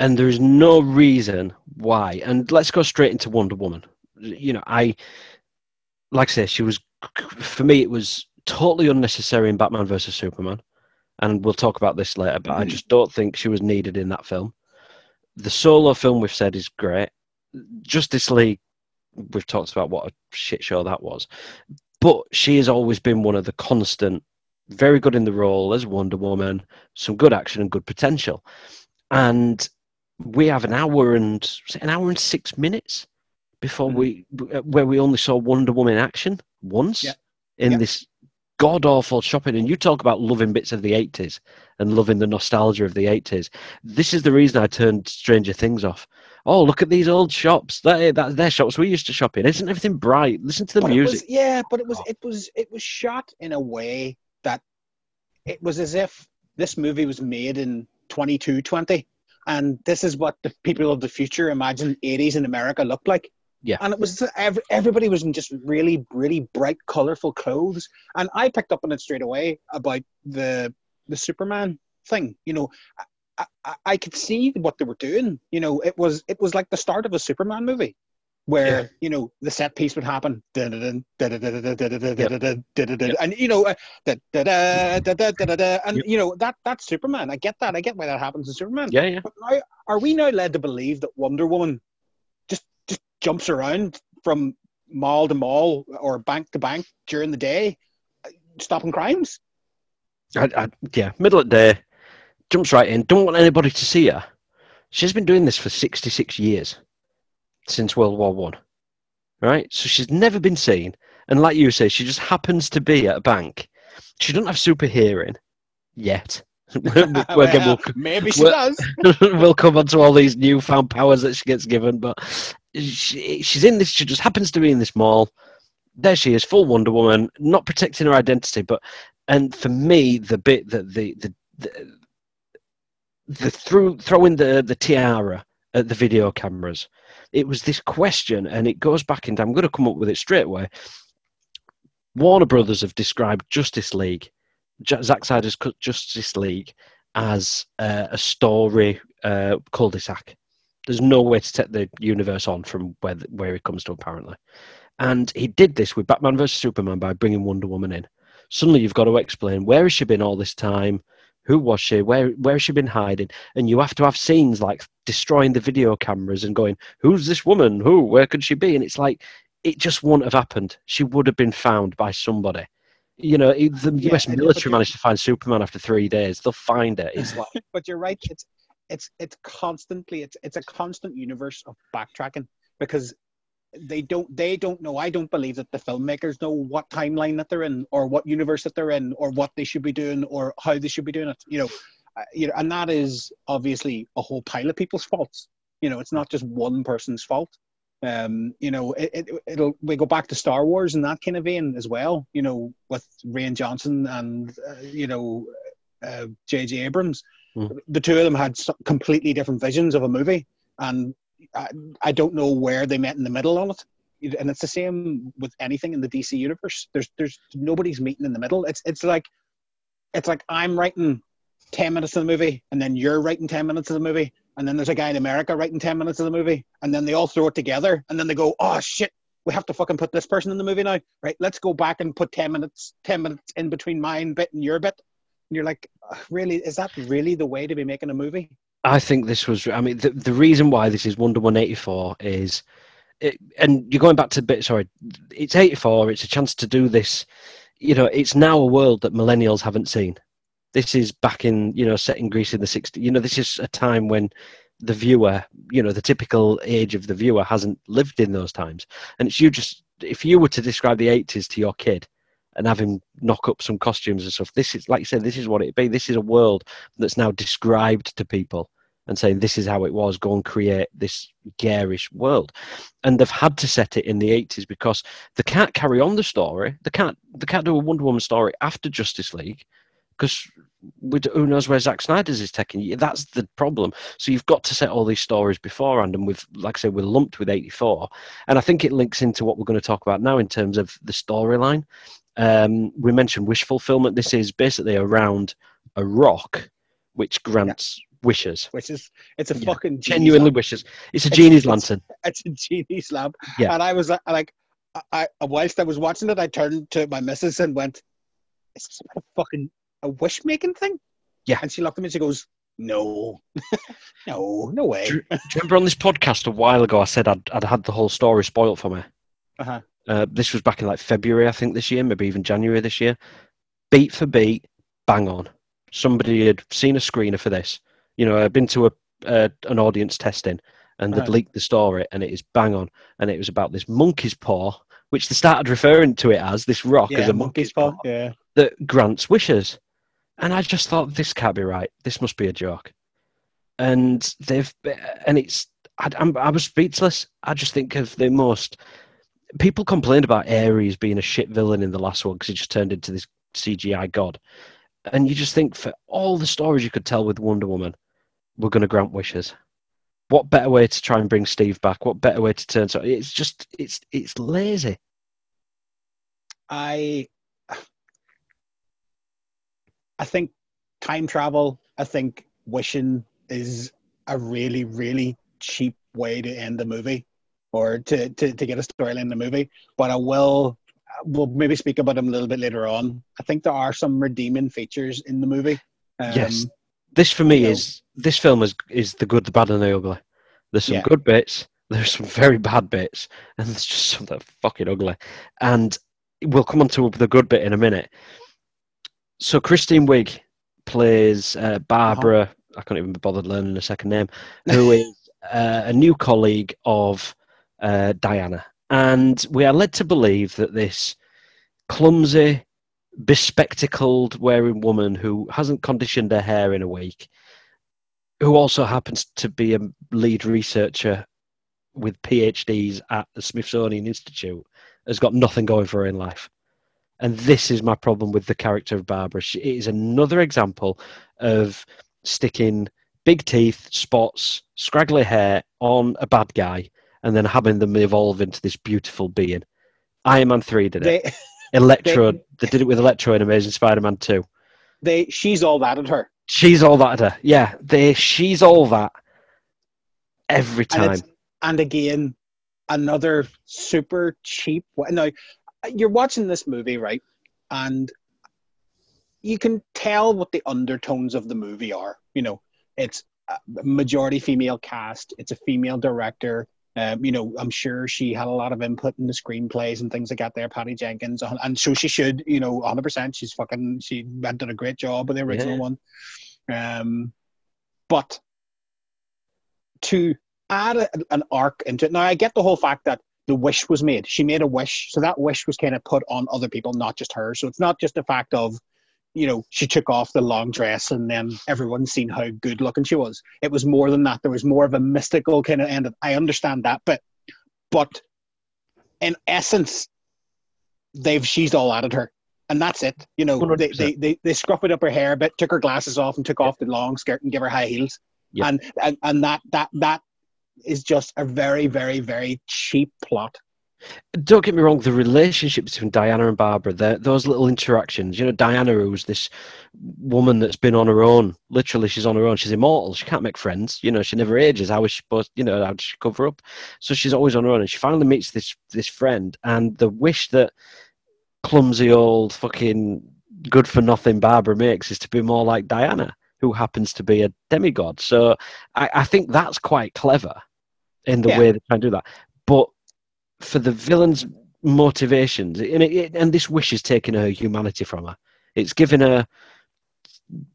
and there is no reason why. And let's go straight into Wonder Woman. You know, I like I say, she was for me. It was totally unnecessary in Batman versus Superman, and we'll talk about this later. But mm-hmm. I just don't think she was needed in that film. The solo film we've said is great. Justice League, we've talked about what a shit show that was. But she has always been one of the constant, very good in the role as Wonder Woman, some good action and good potential. And we have an hour and an hour and six minutes before mm-hmm. we where we only saw Wonder Woman action once yeah. in yeah. this god awful shopping. And you talk about loving bits of the 80s and loving the nostalgia of the 80s. This is the reason I turned Stranger Things off. Oh, look at these old shops. That, eh, that, they're shops we used to shop in. Isn't everything bright? Listen to the But music. was- yeah, but it was Oh. it was it was shot in a way that it was as if this movie was made in 2220 and this is what the people of the future imagine 80s in America looked like. Yeah. And it was ev- everybody was in just really really bright colorful clothes and I picked up on it straight away about the the Superman thing. You know, I, I, I could see what they were doing. You know, it was it was like the start of a Superman movie where Yeah. you know the set piece would happen, and you know, uh, and you know that that's Superman. I get that. I get why that happens in Superman. Yeah, yeah. But now, are we now led to believe that Wonder Woman just jumps around from mall to mall or bank to bank during the day, stopping crimes? I, I, yeah, middle of the day, jumps right in. Don't want anybody to see her. She's been doing this for 66 years, since World War One, right? So she's never been seen. And like you say, she just happens to be at a bank. She doesn't have super hearing yet. [laughs] [laughs] Well, we'll- maybe she does. [laughs] we'll come on to all these newfound powers that she gets given, but she, she's in this. She just happens to be in this mall. There she is, full Wonder Woman, not protecting her identity. But and for me, the bit that the the the, the through throwing the the tiara at the video cameras, it was this question, and it goes back in time. I'm going to come up with it straight away. Warner Brothers have described Justice League, Zack Snyder's Justice League, as uh, a story uh, cul-de-sac. There's no way to take the universe on from where th- where it comes to apparently, and he did this with Batman vs Superman by bringing Wonder Woman in. Suddenly, you've got to explain where has she been all this time, who was she, where where has she been hiding, and you have to have scenes like destroying the video cameras and going, who's this woman, who, where could she be, and it's like it just wouldn't have happened. She would have been found by somebody. You know, the Yeah, U.S. Military managed to find Superman after three days. They'll find it. It's [laughs] like but you're right. It's it's it's constantly it's it's a constant universe of backtracking because they don't they don't know. I don't believe that the filmmakers know what timeline that they're in or what universe that they're in or what they should be doing or how they should be doing it. You know, uh, you know, and that is obviously a whole pile of people's faults. You know, it's not just one person's fault. Um, you know, it, it, it'll we go back to Star Wars in that kind of vein as well. You know, with Rian Johnson and uh, you know uh, J.J. Abrams, Mm. the two of them had completely different visions of a movie, and I, I don't know where they met in the middle on it. And it's the same with anything in the DC universe. There's there's nobody's meeting in the middle. It's it's like it's like I'm writing ten minutes of the movie, and then you're writing ten minutes of the movie, and then there's a guy in America writing ten minutes of the movie, and then they all throw it together, and then they go, oh shit, we have to fucking put this person in the movie now, right? Let's go back and put ten minutes, ten minutes in between mine bit and your bit. And you're like, really? Is that really the way to be making a movie? I think this was. I mean, the, the reason why this is Wonder 184 is, it, and you're going back to the bit. Sorry, it's eighty four. It's a chance to do this. You know, it's now a world that millennials haven't seen. This is back in you know set in Greece in the '60s. You know, this is a time when the viewer, you know, the typical age of the viewer hasn't lived in those times. And it's you just if you were to describe the '80s to your kid and have him knock up some costumes and stuff. This is like you said. This is what it'd be. This is a world that's now described to people and saying this is how it was go and create this garish world and they've had to set it in the 80s because they can't carry on the story they can't they can't do a wonder woman story after justice league because who knows where Zack Snyder's is taking you? That's the problem. So you've got to set all these stories beforehand, and we've, like I say, we're lumped with 84, and I think it links into what we're going to talk about now in terms of the storyline. Um, we mentioned wish fulfillment. This is basically around a rock which grants wishes, Which is it's a Yeah. fucking genuinely lamp. wishes. It's a genie's it's- lantern. [laughs] It's a genie's lamp. Yeah. And I was uh, like, I, I whilst I was watching it, I turned to my missus and went, "Is this about a fucking a wish making thing?" Yeah. And she looked at me and she goes, "No, [laughs] no, no way." Do, do you remember on this podcast a while ago I said I'd, I'd had the whole story spoiled for me? Uh-huh. Uh, this was back in like February, I think, this year, maybe even January this year. Beat for beat, bang on. Somebody had seen a screener for this. You know, I'd been to a uh, an audience testing, and they'd Uh-huh. leaked the story, and it is bang on. And it was about this monkey's paw which they started referring to it as this rock Yeah, as a monkey's paw. Yeah. that grants wishes. And I just thought this can't be right. This must be a joke. And they've and it's I, I'm, I was speechless. I just think of the most people complained about Ares being a shit villain in the last one because he just turned into this CGI god. And you just think for all the stories you could tell with Wonder Woman, we're going to grant wishes. What better way to try and bring Steve back? What better way to turn? So it's just it's it's lazy. I I think time travel, I think wishing is a really, really cheap way to end the movie or to, to, to get a storyline in the movie. But I will we'll maybe speak about them a little bit later on. I think there are some redeeming features in the movie. Um, Yes. This for me is this film is is the good, the bad, and the ugly. There's some Yeah. good bits. There's some very bad bits, and there's just some that are fucking ugly. And we'll come on to the good bit in a minute. So Kristen Wiig plays uh, Barbara. I can't even be bothered learning a second name. Who is [laughs] uh, a new colleague of uh, Diana, and we are led to believe that this clumsy, bespectacled wearing woman who hasn't conditioned her hair in a week, who also happens to be a lead researcher with PhDs at the Smithsonian Institute, has got nothing going for her in life. And this is my problem with the character of Barbara. She is another example of sticking big teeth, spots, scraggly hair on a bad guy, and then having them evolve into this beautiful being. Iron Man 3 did it. they [laughs] Electro, they- they did it with Electro in Amazing Spider-Man 2. they she's all that at her. She's all that at her. Yeah, they, she's all that every And, time. it's, and again, another super cheap. Now, you're watching this movie, right? And you can tell what the undertones of the movie are. You know, it's a majority female cast, it's a female director. Um, you know, I'm sure she had a lot of input in the screenplays and things like that there, Patty Jenkins. And so she should, you know, 100%. She's fucking, she had done a great job with the original Yeah. one. Um, but to add a, an arc into it. Now, I get the whole fact that the wish was made. She made a wish, so that wish was kind of put on other people, not just her. So it's not just the fact of, you know, she took off the long dress and then everyone's seen how good looking she was. It was more than that. There was more of a mystical kind of end. I understand that, but but in essence, they've she's all added her. And that's it. You know, they, 100%. they, they, they scruffed up her hair a bit, took her glasses off and took off the long skirt and give her high heels. Yeah. And, and and that that that is just a very, very, very cheap plot. Don't get me wrong, the relationship between Diana and Barbara, the- those little interactions, you know, Diana, who's this woman that's been on her own, literally, she's on her own, she's immortal, she can't make friends, you know, she never ages. How is she supposed, you know, how does she cover up? So she's always on her own, and she finally meets this this friend, and the wish that clumsy old fucking good for nothing Barbara makes is to be more like Diana, who happens to be a demigod. So I, I think that's quite clever in the Yeah. way they try and do that. But for the villain's motivations, and, it, it- and this wish is taking her humanity from her. It's giving her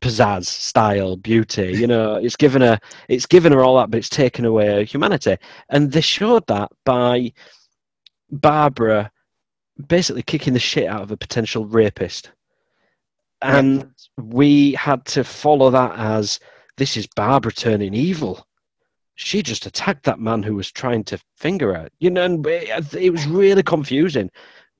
pizzazz, style, beauty. You know, [laughs] it's given her, it's given her all that, but it's taken away her humanity. And they showed that by Barbara basically kicking the shit out of a potential rapist. And we had to follow that as this is Barbara turning evil. She just attacked that man who was trying to finger her. You know, and it, it was really confusing.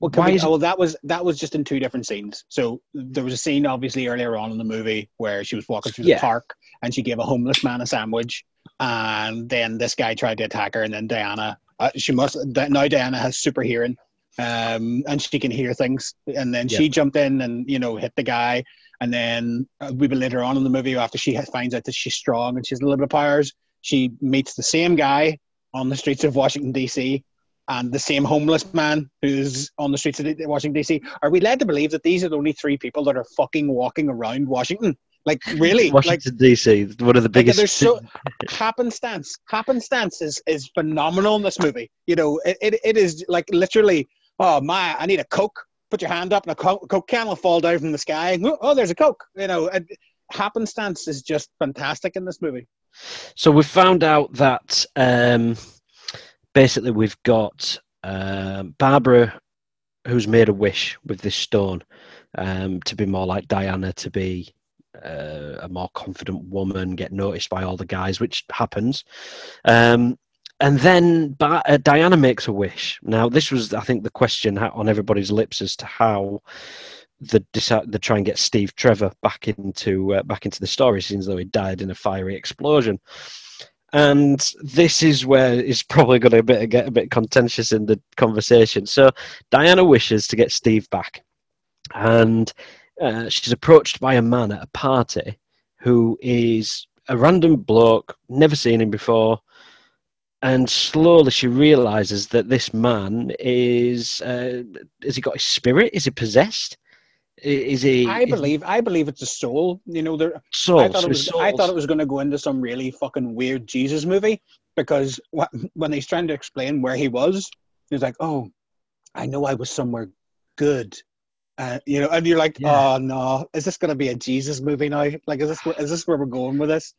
Well, can Why we- is oh, well, that was that was just in two different scenes. So there was a scene obviously earlier on in the movie where she was walking through Yeah. the park and she gave a homeless man a sandwich, and then this guy tried to attack her, and then Diana, uh, she must now Diana has super hearing, um, and she can hear things, and then she jumped in and you know hit the guy, and then a wee bit later on in the movie after she finds out that she's strong and she has a little bit of powers, she meets the same guy on the streets of Washington D.C and the same homeless man who's on the streets of Washington D.C. Are we led to believe that these are the only three people that are fucking walking around Washington? Like really? Like, Washington DC, one of the like biggest. there's so [laughs] happenstance. Happenstance is is phenomenal in this movie. You know, it, it, it is like literally. Oh my! I need a coke. Put your hand up, and a coke, coke can will fall down from the sky. Oh, there's a coke. You know, happenstance is just fantastic in this movie. So we've found out that um, basically we've got um, Barbara who's made a wish with this stone um, to be more like Diana, to be uh, a more confident woman, get noticed by all the guys, which happens. Um, and then uh, Diana makes a wish. Now, this was, I think, the question on everybody's lips as to how the the try and get Steve Trevor back into uh, back into the story, seems though he died in a fiery explosion. And this is where it's probably going to get a bit contentious in the conversation. So Diana wishes to get Steve back, and uh, she's approached by a man at a party who is a random bloke, never seen him before, and slowly she realizes that this man is uh, has he got his spirit? Is he possessed? Is he? I believe. I believe it's a soul. You know, there. Soul. I thought it was. I thought it was going to go into some really fucking weird Jesus movie because when he's trying to explain where he was, he's like, "Oh, I know I was somewhere good." Uh, you know, and you're like, yeah. "Oh no, is this going to be a Jesus movie now? Like, is this is this where we're going with this?"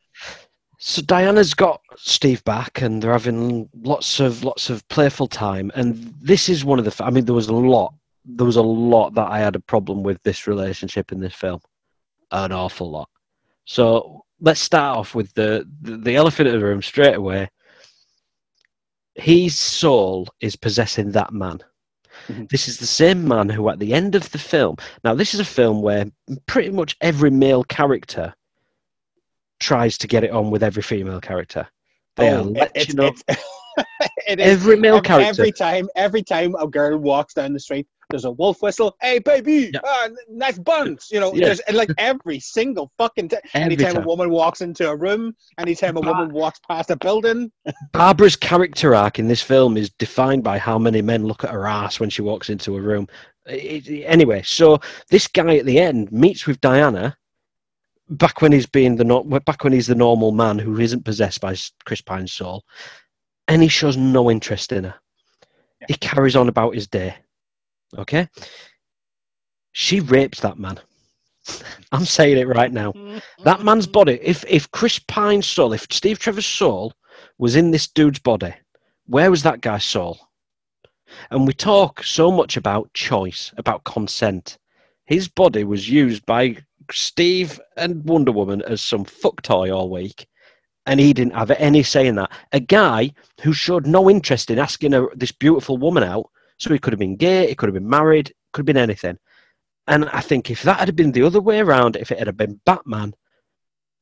So Diana's got Steve back, and they're having lots of lots of playful time. And this is one of the. I mean, there was a lot. There was a lot that I had a problem with this relationship in this film, an awful lot. So let's start off with the the, the elephant in the room straight away. His soul is possessing that man. Mm-hmm. This is the same man who, at the end of the film, now this is a film where pretty much every male character tries to get it on with every female character. They oh, are it's, you know, [laughs] it is. every male character. Every time, every time a girl walks down the street, there's a wolf whistle. Hey, baby, yeah. ah, nice buns. You know, yeah. there's like every single fucking time. Anytime time. a woman walks into a room, anytime a woman walks past a building. Barbara's character arc in this film is defined by how many men look at her ass when she walks into a room. It, it, anyway, so this guy at the end meets with Diana back when he's being the back when he's the normal man who isn't possessed by Chris Pine's soul, and he shows no interest in her. Yeah. He carries on about his day. Okay, she raped that man. [laughs] I'm saying it right now. that man's body. If if Chris Pine's soul, if Steve Trevor's soul was in this dude's body, where was that guy's soul? And we talk so much about choice, about consent. His body was used by Steve and Wonder Woman as some fuck toy all week, and he didn't have any say in that. A guy who showed no interest in asking a, this beautiful woman out, so he could have been gay, he could have been married, could have been anything. And I think if that had been the other way around, if it had been Batman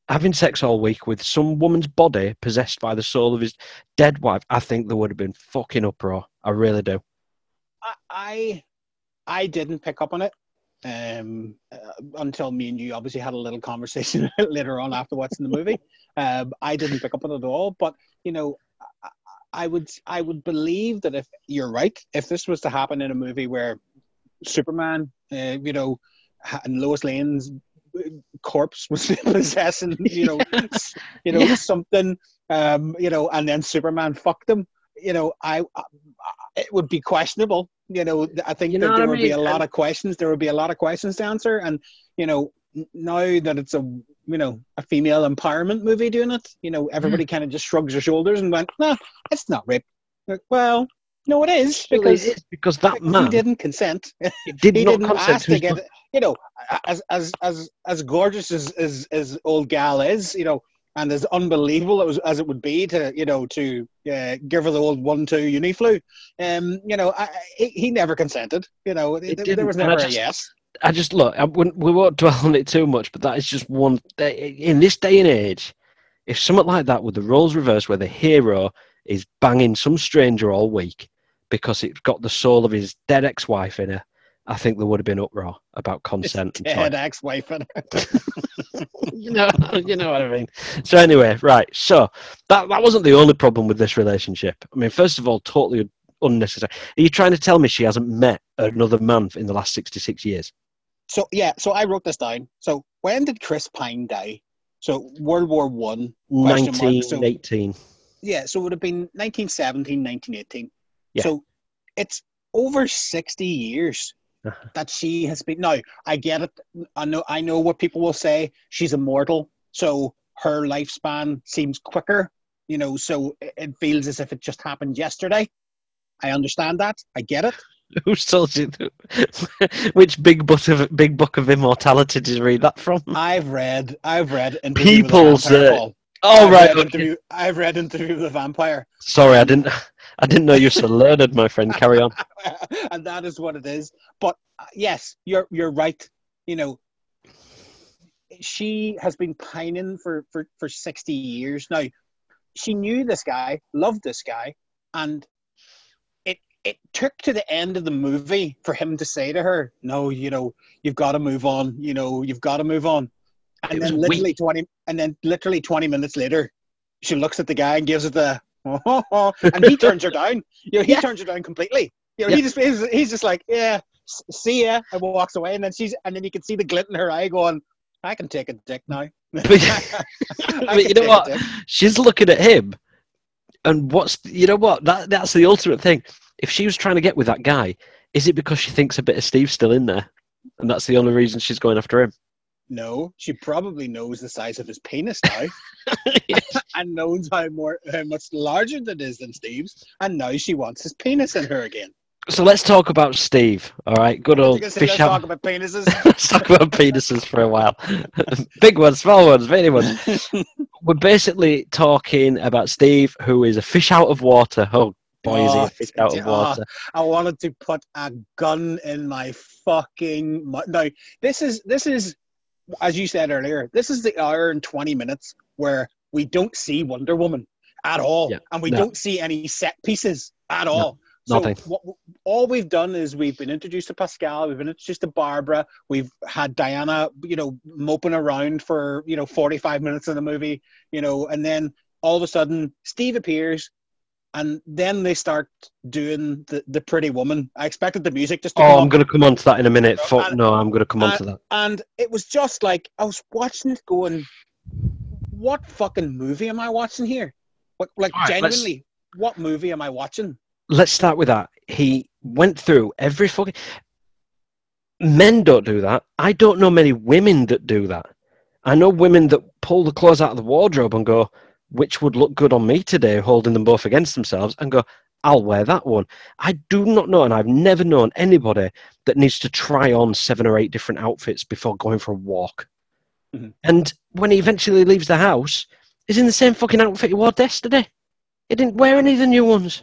having sex all week with some woman's body possessed by the soul of his dead wife, I think there would have been fucking uproar. I really do. I I didn't pick up on it um, uh, until me and you obviously had a little conversation [laughs] later on after watching the movie. Um, I didn't pick up on it at all, but you know, I, I would I would believe that if you're right, if this was to happen in a movie where Superman, uh, you know, and Lois Lane's corpse [laughs] was possessing, you know, [laughs] you know yeah. something, um, you know, and then Superman fucked them. you know, I, I it would be questionable you know, I think you know that there would mean? be a lot of questions. There would be a lot of questions to answer, and you know, now that it's a you know a female empowerment movie doing it, you know, everybody mm. kind of just shrugs their shoulders and went, "No, it's not rape." Like, well, no, it is because it is because that man he didn't consent. He, [laughs] did he didn't ask to get. It. You know, as as as as gorgeous as as as old gal is, you know, and as unbelievable as, as it would be to you know to uh, give her the old one two uniflu, um, you know, I, he, he, never consented. You know, there was never just, a yes. I just look. I we won't dwell on it too much, but that is just one. Eh, eh, in this day and age, if something like that with the roles reversed, where the hero is banging some stranger all week because it's got the soul of his dead ex-wife in her, I think there would have been uproar about [laughs] consent. His dead ex-wife in her. [laughs] you know, [laughs] you know what I mean. So anyway, right. So that that wasn't the only problem with this relationship. I mean, first of all, totally unnecessary. Are you trying to tell me she hasn't met another man in the last sixty-six years? So yeah, so I wrote this down. So when did Chris Pine die? So World War One, nineteen eighteen. So, yeah, so it would have been 1917, 1918. Yeah. So it's over 60 years uh-huh. that she has been. Now I get it. I know. I know what people will say. She's immortal, so her lifespan seems quicker. You know, so it feels as if it just happened yesterday. I understand that. I get it. [laughs] Who's told you? that- [laughs] Which big book of big book of immortality did you read that from? I've read, I've read [laughs] Interview People's, uh, Oh I've right. read okay. I've read Interview with a Vampire, Sorry, I didn't. I didn't know you're so learned, my friend. Carry on. and that is what it is. But uh, yes, you're you're right. You know, she has been pining for for for sixty years now. She knew this guy, loved this guy, and it took to the end of the movie for him to say to her, "No, you know, you've got to move on. You know, you've got to move on." And then literally twenty, and then literally twenty minutes later, she looks at the guy and gives it the, [laughs] and he turns her down. You know, he Yeah. turns her down completely. You know, Yeah. he just he's, he's just like, yeah, see ya, and walks away. And then she's, and then you can see the glint in her eye, going, I can take a dick now. [laughs] [laughs] But, I but you know what? She's looking at him, and what's you know what? That that's the ultimate thing. If she was trying to get with that guy, is it because she thinks a bit of Steve's still in there, and that's the only reason she's going after him? No, she probably knows the size of his penis [laughs] now, [laughs] and knows how more how much larger that is than Steve's, and now she wants his penis in her again. so let's talk about Steve. All right, good old say, fish let's out. talk about penises. [laughs] Let's talk about penises for a while. Big ones, small ones, many ones. We're basically talking about Steve, who is a fish out of water. Oh boy, is he Oh, a fish out of oh, water. I wanted to put a gun in my fucking mu- now. This is this is as you said earlier. This is the hour and twenty minutes where we don't see Wonder Woman at all, Yeah, and we no. don't see any set pieces at all. so nothing. What, all we've done is we've been introduced to Pascal, we've been introduced to Barbara, we've had Diana, you know, moping around for you know forty five minutes in the movie, you know, and then all of a sudden Steve appears, and then they start doing the, the pretty woman. I expected the music just to Oh, I'm going to come on to that in a minute. Fuck and- no, I'm going to come on uh, to that. and it was just like I was watching it, going, "What fucking movie am I watching here?" Like, like right, genuinely, what movie am I watching? Let's start with that. He went through every fucking. Men don't do that. I don't know many women that do that. I know women that pull the clothes out of the wardrobe and go, which would look good on me today, holding them both against themselves, and go, I'll wear that one. I do not know, and I've never known anybody that needs to try on seven or eight different outfits before going for a walk. Mhm. And when he eventually leaves the house, he's in the same fucking outfit he wore yesterday. He didn't wear any of the new ones.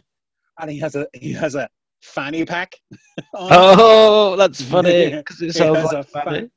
And he has a he has a fanny pack. [laughs] on. Oh, that's [laughs] funny because it He sounds has like a funny.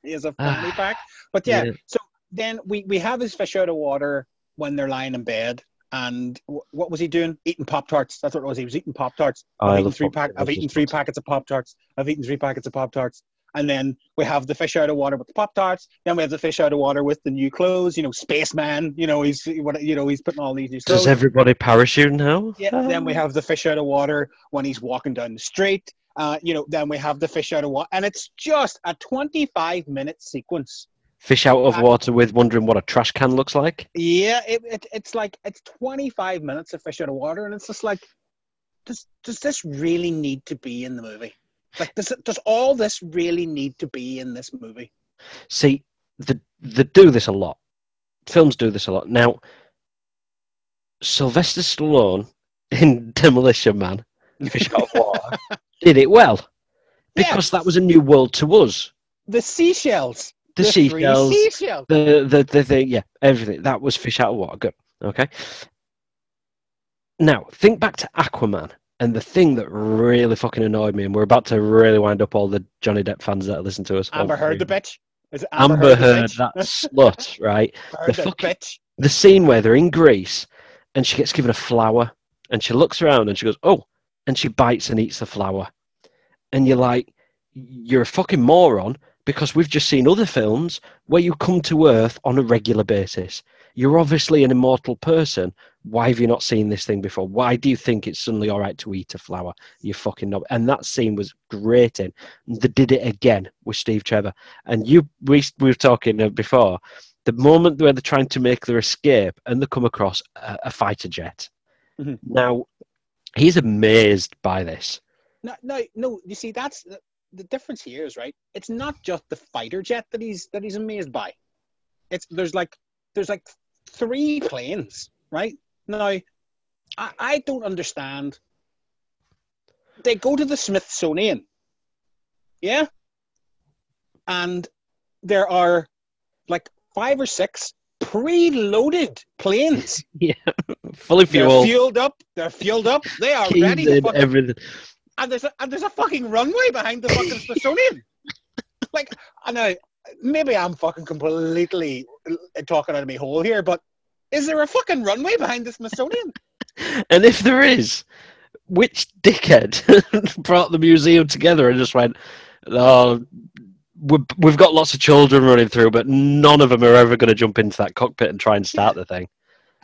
[laughs] he has a fanny pack. But yeah, Yeah. so then we, we have his fish out of water when they're lying in bed. And wh- what was he doing? Eating Pop Tarts. That's what it was. He was eating Pop Tarts. Oh, I've eaten three pack. I've eaten three packets of Pop Tarts. I've eaten three packets of Pop Tarts. And then we have the fish out of water with the Pop Tarts. Then we have the fish out of water with the new clothes. You know, Spaceman. You know, he's what you know he's putting all these new clothes. Does everybody parachute now? Yeah, then we have the fish out of water when he's walking down the street. Uh, you know, then we have the fish out of water, and it's just a 25 minute sequence. Fish out of water with wondering what a trash can looks like. Yeah, it, it, it's like it's 25 minutes of fish out of water, and it's just like, does does this really need to be in the movie? Like, does does all this really need to be in this movie? See, the they do this a lot. Films do this a lot. Now, Sylvester Stallone in [laughs] Demolition Man, Fish Out of Water, [laughs] did it well because Yes. that was a new world to us. The seashells, The, three seashells, seashells. the the the thing, yeah, everything. That was Fish Out of Water. Good. Okay. Now, think back to Aquaman. And the thing that really fucking annoyed me, and we're about to really wind up all the Johnny Depp fans that listen to us. Amber Heard, the bitch. Is Amber, the Heard, bitch? that [laughs] slut, right? Heard the the fucking- bitch. the scene where they're in Greece and she gets given a flower and she looks around and she goes, Oh, and she bites and eats the flower. And you're like, You're a fucking moron because we've just seen other films where you come to Earth on a regular basis. You're obviously an immortal person. Why have you not seen this thing before? Why do you think it's suddenly all right to eat a flower? You fucking know. And that scene was grating. They did it again with Steve Trevor. And you, we, we were talking uh, before the moment where they're trying to make their escape and they come across a, a fighter jet. Mhm. Now, he's amazed by this. No, no, no. You see, that's the, difference here is right. It's not just the fighter jet that he's that he's amazed by. It's there's like there's like three planes, right? Now, I, I don't understand they go to the Smithsonian. Yeah. And there are like five or six pre-loaded planes. [laughs] Yeah, fully fueled. They're fueled. up. They're fueled up. They are keys ready to fucking everything. And there's a, and there's a fucking runway behind the fucking [laughs] Smithsonian. like, I know maybe I'm fucking completely talking out of my hole here, but is there a fucking runway behind the Smithsonian? [laughs] And if there is, which dickhead [laughs] brought the museum together and just went, "Oh, we've, we've got lots of children running through, but none of them are ever going to jump into that cockpit and try and start the thing."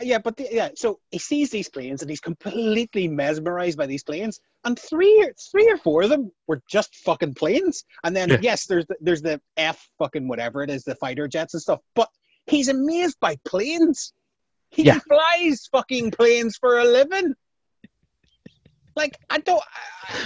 Yeah, but the, yeah, so he sees these planes and he's completely mesmerized by these planes, and three or three or four of them were just fucking planes, and then Yeah. yes, there's the, there's the F fucking whatever it is, the fighter jets and stuff, but he's amazed by planes. He Yeah. flies fucking planes for a living. Like I don't.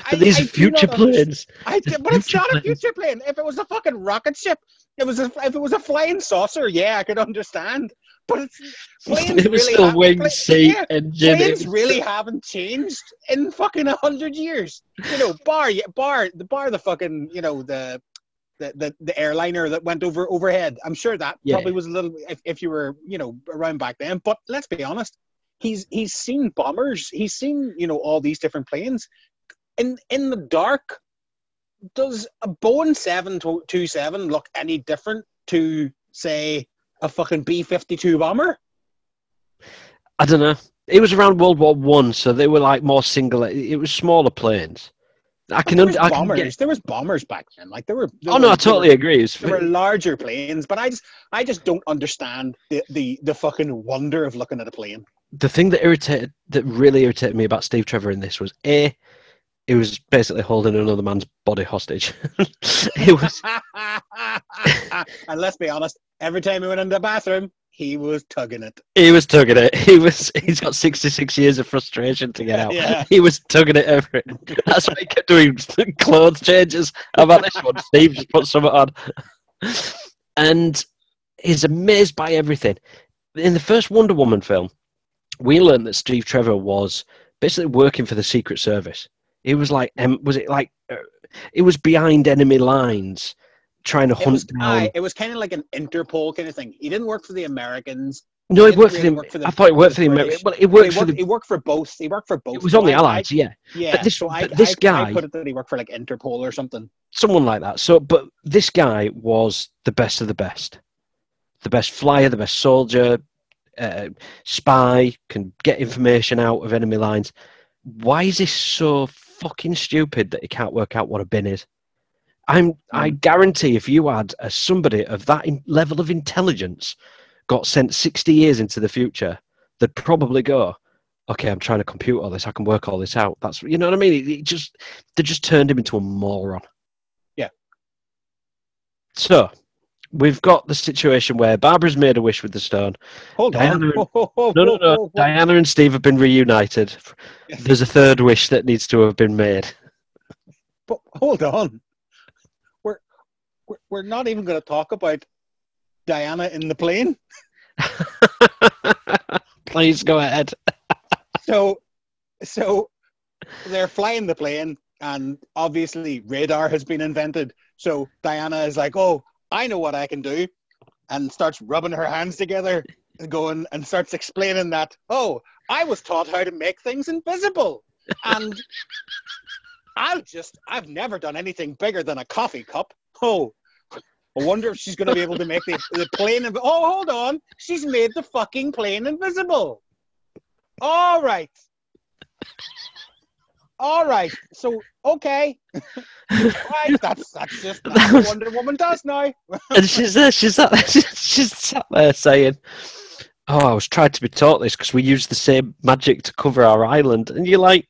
I, But these I do future planes. I, but it's not a future plane. If it was a fucking rocket ship, it was a, if it was a flying saucer, yeah, I could understand. But it's mm. planes it was really still wing pla- seat yeah, engine. Planes really haven't changed in fucking a hundred years. You know, bar bar the bar the fucking you know the. The, the, the airliner that went over overhead. I'm sure that Yeah. probably was a little if, if you were you know around back then. But let's be honest, he's he's seen bombers. He's seen you know all these different planes. In in the dark, does a Boeing seven two seven look any different to say a fucking B fifty two bomber? I don't know. It was around World War One, so they were like more single. It was smaller planes. I can. there was I can bombers. get, there was bombers back then. Like there were. there oh no, were- I totally There agree. Were, there were larger planes, but I just I just don't understand the, the the fucking wonder of looking at a plane. the thing that irritated, that really irritated me about Steve Trevor in this was a, he was basically holding another man's body hostage. [laughs] it was [laughs] and let's be honest, every time he went into the bathroom, he was tugging it. he was tugging it. [laughs] He was he's got sixty six years of frustration to get out. [laughs] Yeah. He was tugging it over it. That's why he kept doing [laughs] clothes changes. How about this one? Steve just put something on. And he's amazed by everything. In the first Wonder Woman film, we learned that Steve Trevor was basically working for the Secret Service. He was like, um, was it like, uh, it was behind enemy lines, trying to hunt down. aye, it was kind of like an Interpol kind of thing. He didn't work for the Americans. no, he worked for really the. work for the- I thought he worked for the. Americans. Well, he But worked he, for worked, the. he worked for both. He worked for both. It was So on the I- I- Allies, yeah. Yeah, this- so I, this I, guy- I put it that he worked for like Interpol or something. someone like that. So, but this guy was the best of the best, the best flyer, the best soldier, uh, spy, can get information out of enemy lines. Why is this so fucking stupid that he can't work out what a bin is? I'm. I hmm. guarantee if you had a, somebody of that in, level of intelligence got sent sixty years into the future, they'd probably go, "Okay, I'm trying to compute all this. I can work all this out." That's you know what I mean. It, it just they just turned him into a moron. Yeah. So we've got the situation where Barbara's made a wish with the stone. Hold Diana- on. No, no, no. Diana and Steve have been reunited. There's a third wish that needs to have been made. But hold on. We're, not even going to talk about Diana in the plane. [laughs] Please go ahead. [laughs] So, so they're flying the plane, and obviously radar has been invented. So Diana is like, "Oh, I know what I can do," and starts rubbing her hands together, and going and starts explaining that, "Oh, I was taught how to make things invisible," and [laughs] I'll just, I've never done anything bigger than a coffee cup. Oh. I wonder if she's going to be able to make the, the plane. Inv- oh, hold on. She's made the fucking plane invisible. All right. All right. So okay. right. [laughs] That's that's just that's what Wonder Woman does now. [laughs] And she's uh, there. [laughs] She's sat there. She's sat there saying, "Oh, I was trying to be taught this because we use the same magic to cover our island." And you're like,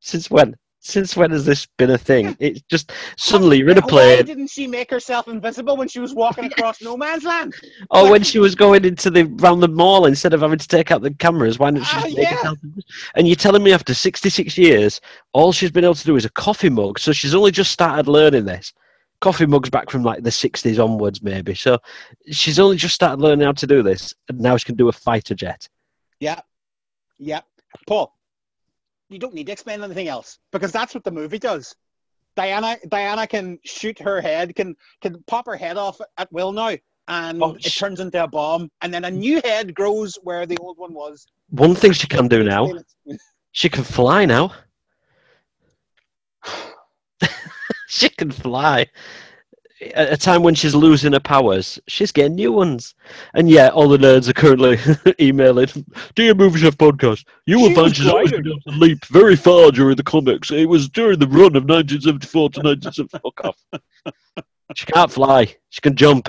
"Since when? Since when has this been a thing?" It's just suddenly you're in a Why didn't she make herself invisible when she was walking [laughs] across no man's land? or when she was going into the round the mall instead of having to take out the cameras. Why didn't she Ah, just make yeah. herself? And you're telling me after 66 years, all she's been able to do is a coffee mug. So she's only just started learning this. Coffee mugs back from like the 60s onwards, maybe. So she's only just started learning how to do this, and now she can do a fighter jet. Yeah. Yeah. Paul. You don't need to explain anything else because that's what the movie does. Diana Diana can shoot her head, can can pop her head off at will now, and Oh, it turns into a bomb, and then a new head grows where the old one was. One thing she can do now, [laughs] she can fly now. [sighs] [laughs] she can fly. At a time when she's losing her powers, she's getting new ones. And yeah, all the nerds are currently [laughs] emailing, Dear Movie Chef Podcast, you will find she's always been able to leap very far during the comics. It was during the run of 1974 to 1970. Fuck off. She can't fly. She can jump.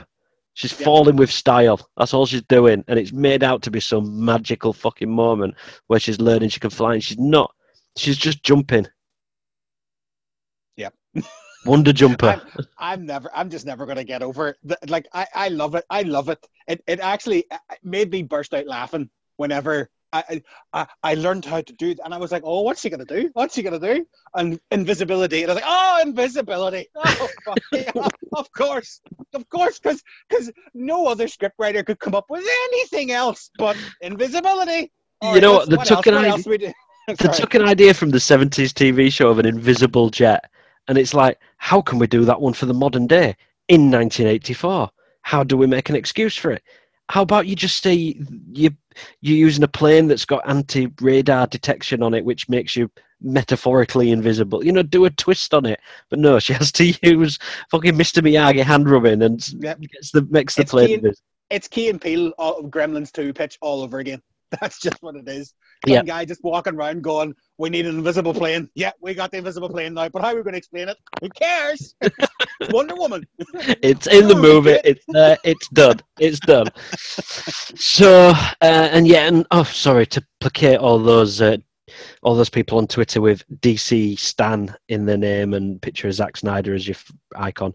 She's Yeah. falling with style. That's all she's doing. And it's made out to be some magical fucking moment where she's learning she can fly and she's not. She's just jumping. Yep. [laughs] Wonder jumper. I'm never. I'm just never gonna get over it. The- Like I, I love it. I love it. It, it actually uh, made me burst out laughing whenever I, I, I learned how to do it, and I was like, "Oh, what's she gonna do? What's she gonna do?" And invisibility. And I was like, "Oh, invisibility! [laughs] Oh, yeah, of course, of course, because because no other scriptwriter could come up with anything else but invisibility." All You know what, let's- the else, token what idea-? They took an idea from the 70s TV show of an invisible jet. And it's like, how can we do that one for the modern day in 1984? How do we make an excuse for it? How about you just say you, you're using a plane that's got anti radar detection on it, which makes you metaphorically invisible? You know, do a twist on it. But no, [laughs] she has to use fucking Mr. Miyagi hand rubbing and Yep. gets the, makes the It's plane key- invisible. it's Key and Peele all, Gremlins 2 pitch all over again. [laughs] That's just what it is. Some Yeah. guy just walking around going, We need an invisible plane. Yeah, we got the invisible plane now, but how are we going to explain it? Who cares? [laughs] Wonder Woman. It's in the [laughs] movie. It's there. It's done. It's done. So uh, and yeah, and oh, sorry to placate all those uh, all those people on Twitter with DC Stan in their name and picture of Zack Snyder as your f- icon.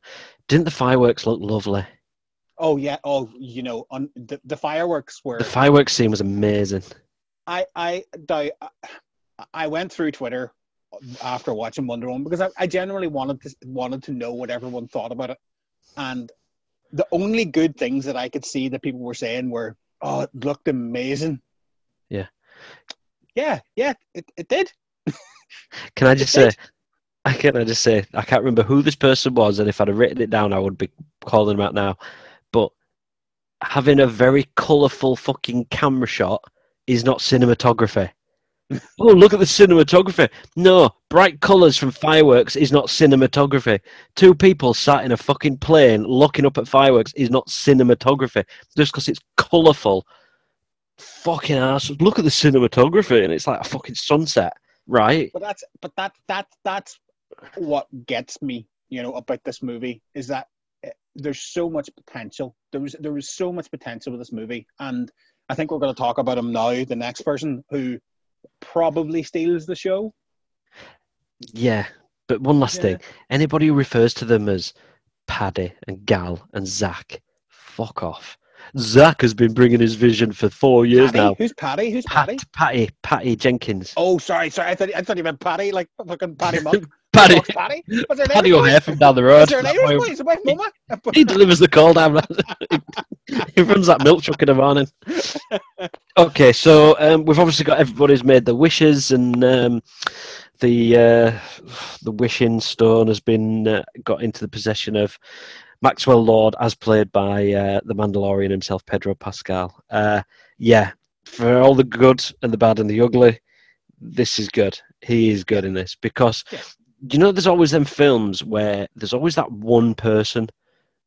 Didn't the fireworks look lovely? Oh, yeah. Oh, you know, on the, the fireworks were. The fireworks scene was amazing. I, I, I, I went through Twitter after watching Wonder Woman because I, I genuinely wanted to wanted to know what everyone thought about it, and the only good things that I could see that people were saying were, "Oh, it looked amazing." Yeah. Yeah, yeah, it, it did. [laughs] Can I just say? I can't. I just say I can't remember who this person was, and if I'd have written it down, I would be calling them out now. Having a very colourful fucking camera shot is not cinematography. [laughs] oh, look at the cinematography! No, bright colours from fireworks is not cinematography. Two people sat in a fucking plane looking up at fireworks is not cinematography. Just because it's colourful. Fucking ass! Look at the cinematography, and it's like a fucking sunset, right? But that's but that that that's what gets me, you know, about this movie is that there's so much potential. There was there was so much potential with this movie, and I think we're going to talk about him now. The next person who probably steals the show. Yeah, but one last Yeah. thing. Anybody who refers to them as Paddy and Gal and Zach, fuck off. Zach has been bringing his vision for four years Patty? now. Who's Patty? Who's Pat, Patty? Patty, Patty Jenkins. Oh, sorry, sorry. I thought I thought you meant Patty, like fucking Patty Monk. [laughs] Paddy, What's Patty? What's her name? Paddy from down the road. Is there an Irish boy? Is it Mama? [laughs] he delivers the call [laughs] down. he runs that milk truck in the morning. [laughs] Okay, so um, we've obviously got everybody's made their wishes, and um, the uh, the wishing stone has been uh, got into the possession of Maxwell Lord, as played by uh, the Mandalorian himself, Pedro Pascal. Uh, yeah, for all the good and the bad and the ugly, this is good. He is good in this because Yeah. You know there's always them films where there's always that one person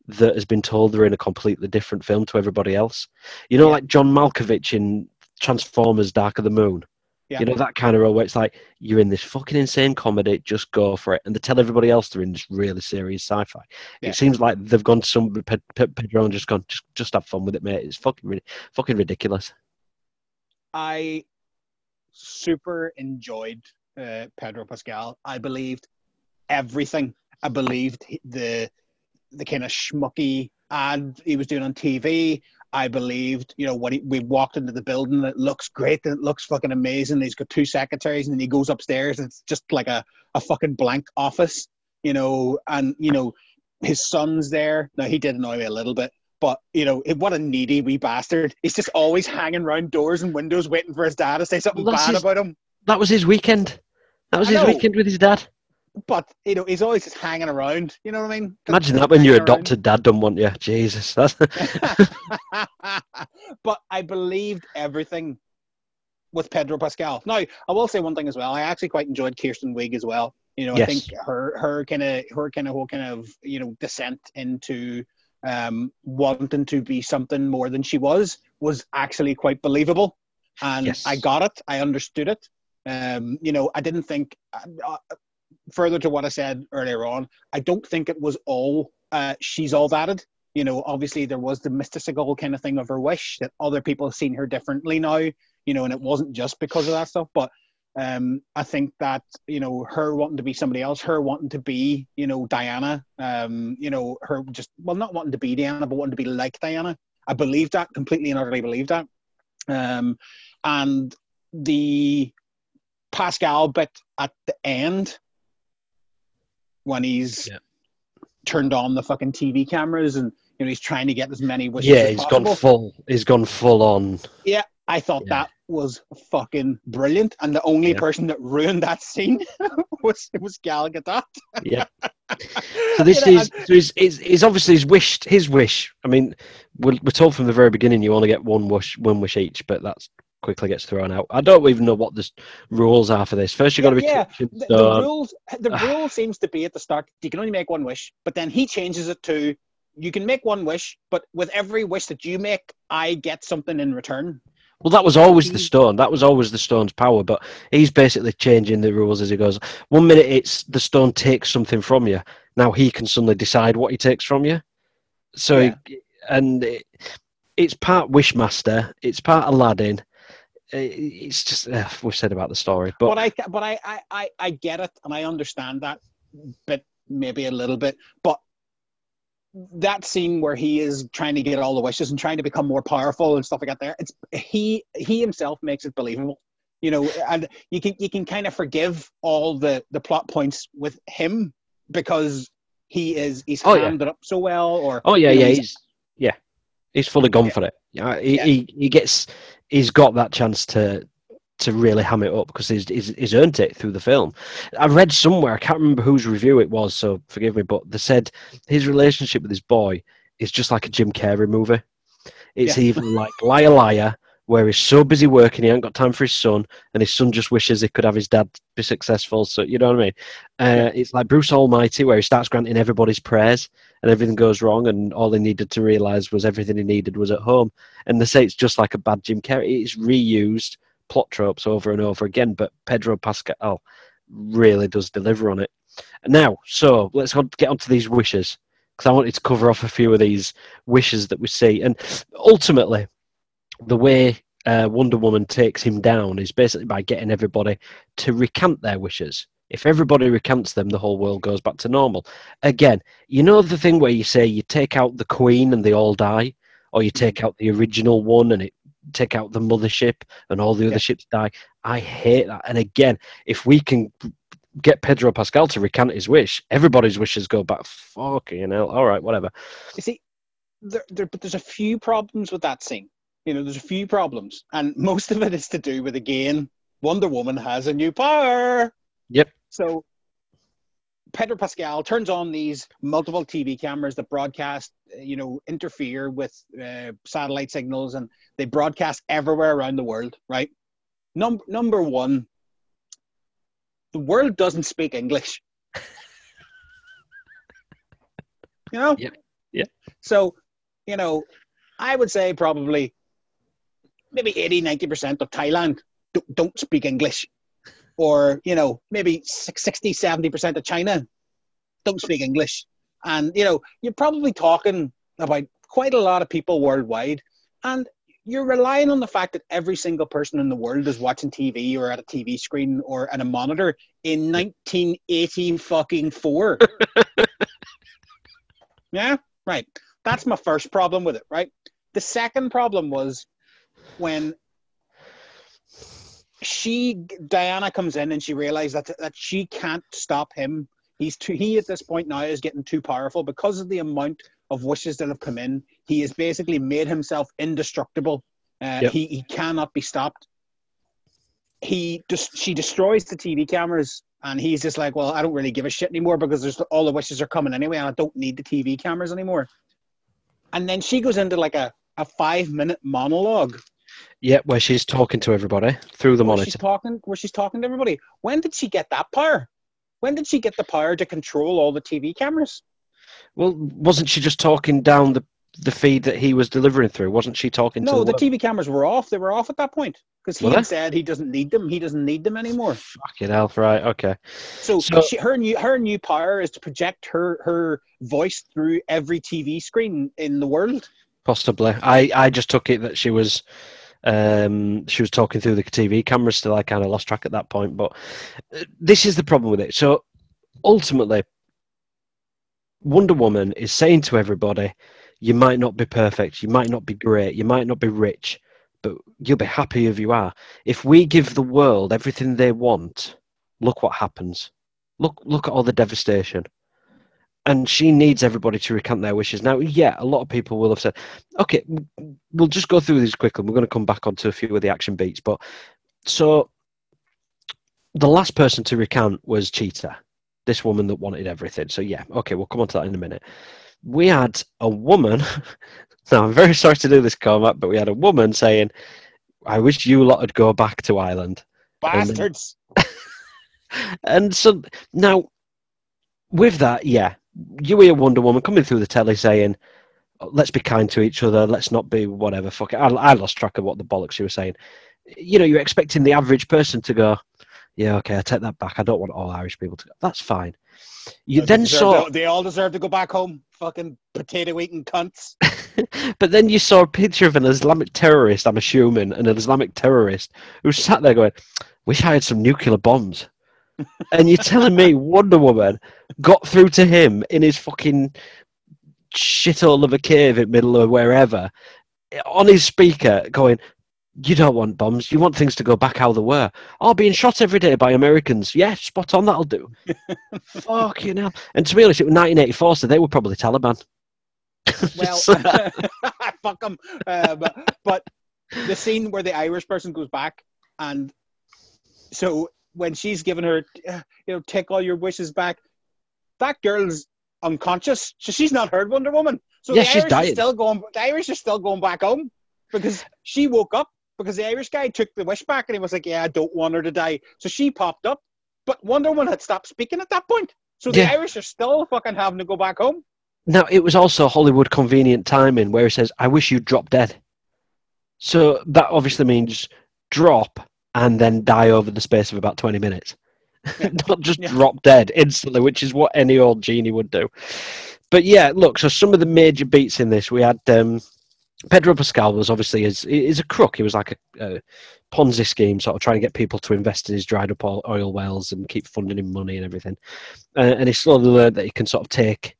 that has been told they're in a completely different film to everybody else. You know, Yeah. like John Malkovich in Transformers: Dark of the Moon. Yeah. You know that kind of role where it's like you're in this fucking insane comedy, just go for it, and they tell everybody else they're in this really serious sci-fi. Yeah. It seems like they've gone to some Pe- Pe- Pedro and just gone, just just have fun with it, mate. It's fucking fucking ridiculous. I super enjoyed uh, Pedro Pascal. I believed everything. I believed the the kind of schmucky ad he was doing on TV. I believed, you know, when he, we walked into the building, it looks great and it looks fucking amazing. He's got two secretaries and then he goes upstairs and it's just like a, a fucking blank office, you know, and, you know, his son's there. Now, he did annoy me a little bit, but, you know, what a needy wee bastard. He's just always hanging around doors and windows waiting for his dad to say something Well, bad his- about him. That was his weekend. That was I his know. weekend with his dad. But you know, he's always just hanging around. You know what I mean? Imagine that when your around. adopted dad done want you. Jesus, that's [laughs] [laughs] but I believed everything with Pedro Pascal. Now, I will say one thing as well. I actually quite enjoyed Kirsten Wiig as well. You know, I think her her kind of her kind of whole kind of you know descent into um, wanting to be something more than she was was actually quite believable, and Yes. I got it. I understood it. Um, you know, I didn't think. Uh, further to what I said earlier on, I don't think it was all uh, she's all thatted. You know, obviously there was the mystical kind of thing of her wish that other people have seen her differently now. You know, and it wasn't just because of that stuff, but um, I think that you know her wanting to be somebody else, her wanting to be you know Diana, um, you know her just well not wanting to be Diana, but wanting to be like Diana. I believe that completely and utterly believe that. Um, and the Pascal bit at the end when he's Yeah. turned on the fucking TV cameras and you know he's trying to get as many wishes yeah. as He's possible. gone full. He's gone full on. Yeah, I thought Yeah. that was fucking brilliant, and the only Yeah. person that ruined that scene [laughs] was was Gal Gadot. Yeah. [laughs] So this You know, is so is, is is obviously his wish. His wish. I mean, we're, we're told from the very beginning you only get one wish, one wish each, but that's quickly gets thrown out. I don't even know what the rules are for this. First, you got to be Yeah, the, the rules the [sighs] rule seems to be at the start you can only make one wish but then he changes it to you can make one wish but with every wish that you make i get something in return Well, that was always the stone. That was always the stone's power. But he's basically changing the rules as he goes. One minute it's the stone takes something from you. Now he can suddenly decide what he takes from you. So, Yeah. he- and it, it's part Wishmaster. It's part Aladdin. It- It's just uh, we've said about the story, but but i but I, I i i get it and i understand that but maybe a little bit but that scene where he is trying to get all the wishes and trying to become more powerful and stuff like that there it's he he himself makes it believable you know and you can you can kind of forgive all the the plot points with him because he is he's Oh, yeah. it up so well or Oh yeah, you know, yeah, he's- he's yeah, he's fully gone Yeah. for it. Yeah, he, Yeah. he he gets he's got that chance to to really ham it up because he's, he's he's earned it through the film. I read somewhere, I can't remember whose review it was, so forgive me, but they said his relationship with his boy is just like a Jim Carrey movie. It's Yeah. even like Liar Liar, where he's so busy working he ain't got time for his son, and his son just wishes he could have his dad be successful. So you know what I mean? Uh. It's like Bruce Almighty, where he starts granting everybody's prayers and everything goes wrong, and all he needed to realize was everything he needed was at home. And they say it's just like a bad Jim Carrey. It's reused plot tropes over and over again, but Pedro Pascal really does deliver on it. Now, so let's get onto these wishes because I wanted to cover off a few of these wishes that we see, and ultimately, the way uh, Wonder Woman takes him down is basically by getting everybody to recant their wishes. If everybody recants them, the whole world goes back to normal. Again, you know the thing where you say you take out the queen and they all die, or you take out the original one and it take out the mothership and all the other Yeah. ships die. I hate that. And again, if we can get Pedro Pascal to recant his wish, everybody's wishes go back. Fucking hell. All right, whatever. You see, there, there, but there's a few problems with that scene. You know, there's a few problems, and [laughs] most of it is to do with again, Wonder Woman has a new power. Yep. So Pedro Pascal turns on these multiple TV cameras that broadcast, uh, you know, interfere with uh, satellite signals, and they broadcast everywhere around the world. Right. Number number one, the world doesn't speak English. [laughs] you know. Yep. Yeah. So, you know, I would say probably maybe 80, 90% of Thailand don't, don't speak English. Or, you know, maybe 60, 70% of China don't speak English. And, you know, you're probably talking about quite a lot of people worldwide. And you're relying on the fact that every single person in the world is watching TV or at a TV screen or at a monitor in 1980 fucking four. [laughs] yeah, right. That's my first problem with it, right? The second problem was when she Diana comes in and she realized that that she can't stop him. He's too he at this point now is getting too powerful because of the amount of wishes that have come in. He has basically made himself indestructible. Uh, Yep. He he cannot be stopped. he just she destroys the TV cameras, and he's just like, "Well, I don't really give a shit anymore because there's all the wishes are coming anyway, and I don't need the TV cameras anymore." And then she goes into like a a five minute monologue Yeah, where she's talking to everybody through the where monitor. she's talking where she's talking to everybody. When did she get that power? When did she get the power to control all the TV cameras? Well, wasn't she just talking down the the feed that he was delivering through? Wasn't she talking to No, the world? TV cameras were off. They were off at that point because he said he doesn't need them. He doesn't need them anymore. Fucking hell, right? Okay. So, So- she, her new her new power is to project her her voice through every TV screen in the world. Possibly. I, I just took it that she was um, she was talking through the TV cameras still. I kind of lost track at that point. But uh, this is the problem with it. So ultimately, Wonder Woman is saying to everybody, you might not be perfect, you might not be great, you might not be rich, but you'll be happy if you are. If we give the world everything they want, look what happens. Look look at all the devastation. And she needs everybody to recant their wishes. Now, yeah, a lot of people will have said, okay, we'll just go through these quickly. We're going to come back onto a few of the action beats. But so the last person to recant was Cheetah, this woman that wanted everything. So, yeah, okay, we'll come on to that in a minute. We had a woman. [laughs] now, I'm very sorry to do this, Cormac, but we had a woman saying, I wish you lot would go back to Ireland. Bastards. And [laughs] so now, with that, yeah, you hear Wonder Woman coming through the telly saying, "Let's be kind to each other. Let's not be whatever." Fuck it. I, I lost track of what the bollocks she was saying. You know, you're expecting the average person to go, "Yeah, okay, I take that back. I don't want all Irish people to go." That's fine. You They then deserve saw, to- they all deserve to go back home. Fucking potato eating cunts. [laughs] but then you saw a picture of an Islamic terrorist. I'm assuming an Islamic terrorist who sat there going, "Wish I had some nuclear bombs." And you're telling me Wonder Woman got through to him in his fucking shithole of a cave in middle of wherever on his speaker going, You don't want bombs, you want things to go back how they were. Oh, being shot every day by Americans. Yeah, spot on, that'll do. [laughs] Fucking hell. And to be honest, it was 1984, so they were probably Taliban. [laughs] Well, [laughs] fuck them. Uh, but, but the scene where the Irish person goes back, and so when she's given her, you know, take all your wishes back, that girl's unconscious. So she's not heard Wonder Woman. So Yeah, the she's Irish dying. Are still going. The Irish are still going back home because she woke up because the Irish guy took the wish back and he was like, "Yeah, I don't want her to die." So she popped up, but Wonder Woman had stopped speaking at that point. So the Yeah. Irish are still fucking having to go back home. Now, it was also Hollywood convenient timing where he says, I wish you'd drop dead. So that obviously means drop and then die over the space of about 20 minutes. [laughs] Not just Yeah. drop dead instantly, which is what any old genie would do. But yeah, look, so some of the major beats in this, we had um, Pedro Pascal was obviously is is a crook. He was like a, a Ponzi scheme, sort of trying to get people to invest in his dried up oil, oil wells and keep funding him money and everything. Uh, and he slowly learned that he can sort of take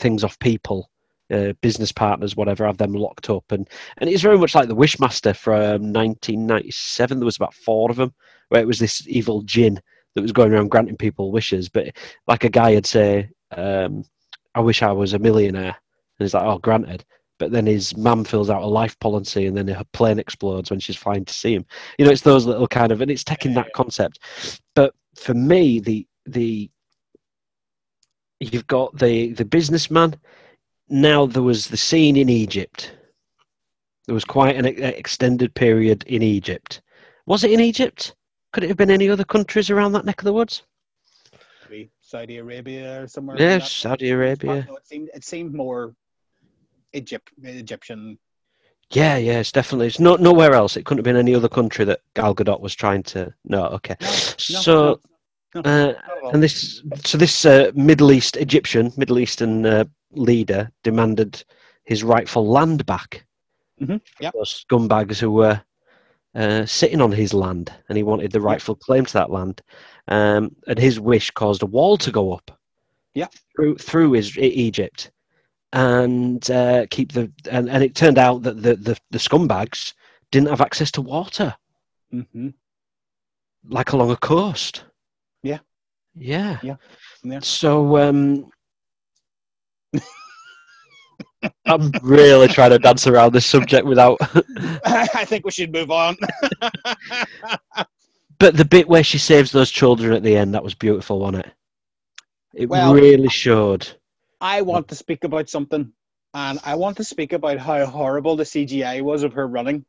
things off people, uh, business partners, whatever, have them locked up. And and it's very much like the Wishmaster from 1997. There was about four of them, where it was this evil djinn that was going around granting people wishes. But like a guy would say, um, "I wish I was a millionaire," and he's like, "Oh, granted." But then his mum fills out a life policy, and then her plane explodes when she's flying to see him. You know, it's those little kind of, and it's taking that concept. But for me, the the you've got the the businessman. Now there was the scene in Egypt. There was quite an extended period in Egypt. Was it in Egypt? Could it have been any other countries around that neck of the woods? Maybe Saudi Arabia or somewhere. Yeah, that- Saudi Arabia. No, it seemed it seemed more Egypt, Egyptian. Yeah, yeah, it's definitely. It's not nowhere else. It couldn't have been any other country that Gal Gadot was trying to. No, okay. No, so, no, uh, not at all. and this, so this uh, Middle East Egyptian, Middle Eastern uh, leader demanded his rightful land back. Mhm, yep. Those scumbags who were uh, sitting on his land, and he wanted the rightful claim to that land. Um, and his wish caused a wall to go up. Yep. Through through his, Egypt, and uh, keep the and, and it turned out that the, the the scumbags didn't have access to water Mm-hmm. like along a coast. Yeah. Yeah. Yeah. Yeah. So um [laughs] I'm really trying to dance around this subject without [laughs] [laughs] I think we should move on. but the bit where she saves those children at the end, that was beautiful, wasn't it? It Well- really showed. I want to speak about something, and I want to speak about how horrible the CGI was of her running.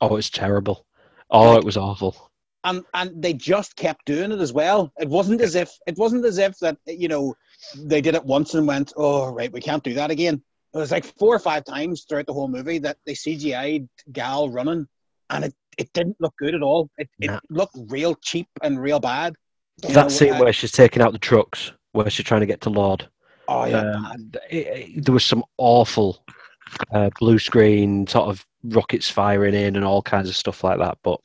Oh, it's terrible. Oh, it was awful. And and they just kept doing it as well. It wasn't as if it wasn't as if that you know they did it once and went, oh right, we can't do that again. It was like four or five times throughout the whole movie that they CGI'd Gal running, and it, it didn't look good at all. It, it looked real cheap and real bad. You that know, scene uh, where she's taking out the trucks, where she's trying to get to Lord. oh yeah, um, it, it- there was some awful uh, blue screen sort of rockets firing in and all kinds of stuff like that. But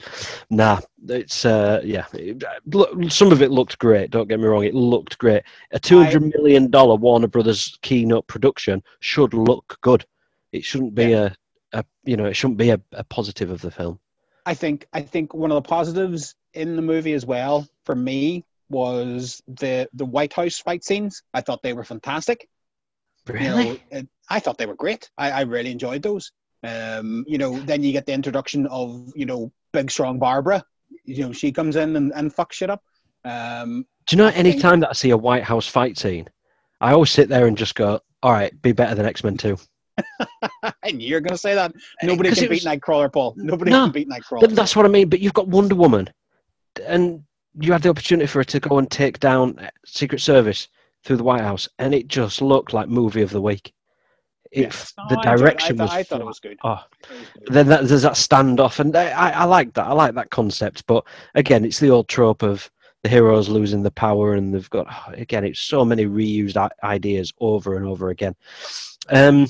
nah, it's uh, yeah. It, look, some of it looked great. Don't get me wrong, it looked great. A two hundred million dollar Warner Brothers keynote production should look good. It shouldn't be a, a you know it shouldn't be a, a positive of the film. I think I think one of the positives in the movie as well for me was the the White House fight scenes. I thought they were fantastic. you know, I thought they were great. I, I really enjoyed those. Um, you know, then you get the introduction of you know big strong Barbara. You know, she comes in and, and fucks shit up. Um, Do you know I any think- time that I see a White House fight scene, I always sit there and just go, "All right, be better than X Men 2. I knew you're going to say that. [laughs] nobody can beat was- Nightcrawler, Paul. Nobody No, can beat Nightcrawler. That's what I mean. But you've got Wonder Woman, and you had the opportunity for her to go and take down Secret Service through the White House, and it just looked like movie of the week. It, Yeah. The No, I direction I, was. thought, I thought it was good. Oh, It was good. then that, there's that standoff, and I, I I like that. I like that concept. But again, it's the old trope of the heroes losing the power, and they've got again, it's so many reused ideas over and over again. Um,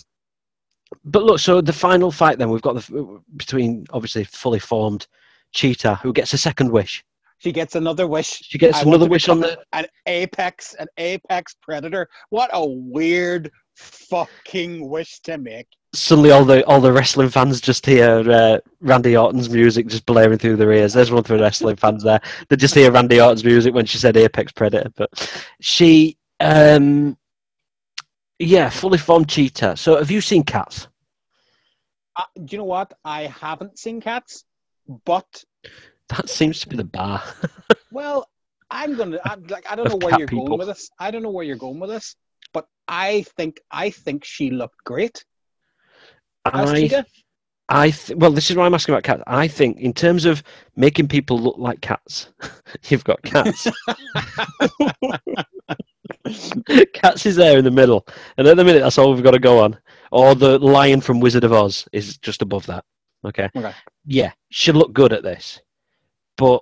but look, so the final fight then we've got the between obviously fully formed Cheetah, who gets a second wish. She gets another wish. She gets I another wish on the. an apex, an apex predator. What a weird fucking wish to make. Suddenly, all the all the wrestling fans just hear uh, Randy Orton's music just blaring through their ears. There's one for the wrestling fans there. They just hear Randy Orton's music when she said Apex Predator. But she, um, yeah, fully formed cheetah. So, have you seen Cats? Uh, do you know what? I haven't seen cats, but That seems to be the bar. [laughs] well, I'm gonna. I'm like, I don't know where you're people. going with this. I don't know where you're going with this, but I think I think she looked great. I. I th- well, this is why I'm asking about cats. I think in terms of making people look like cats, [laughs] you've got cats. [laughs] Cats is there in the middle, and at the minute that's all we've got to go on. Or the lion from Wizard of Oz is just above that. Okay. Okay. Yeah, she looked good at this, but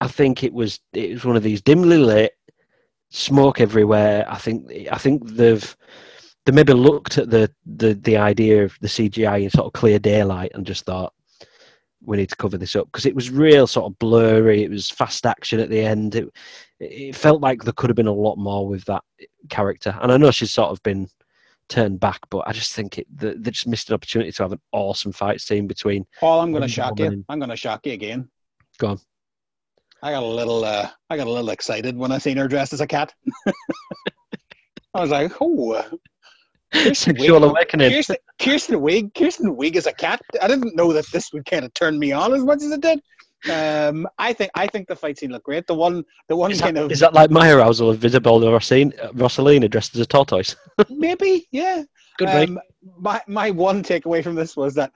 I think it was it was one of these dimly lit, smoke everywhere. I think I think they've they maybe looked at the the the idea of the CGI in sort of clear daylight and just thought we need to cover this up because it was real sort of blurry. It was fast action at the end. It it felt like there could have been a lot more with that character. And I know she's sort of been turned back, but I just think it they, they just missed an opportunity to have an awesome fight scene between. Paul, I'm going to shock you. and- I'm going to shock you again. Go on. I got a little. Uh, I got a little excited when I seen her dressed as a cat. [laughs] I was like, "Oh, Kirsten [laughs] Sexual awakening. Kirsten, Kirsten Wiig, Kirsten Wiig is a cat. I didn't know that this would kind of turn me on as much as it did. Um, I think I think the fight scene looked great. The one, the one Is kind that, of is that like my arousal of Isabel Rossellini dressed as a tortoise? [laughs] maybe, yeah. Good. Um, my my one takeaway from this was that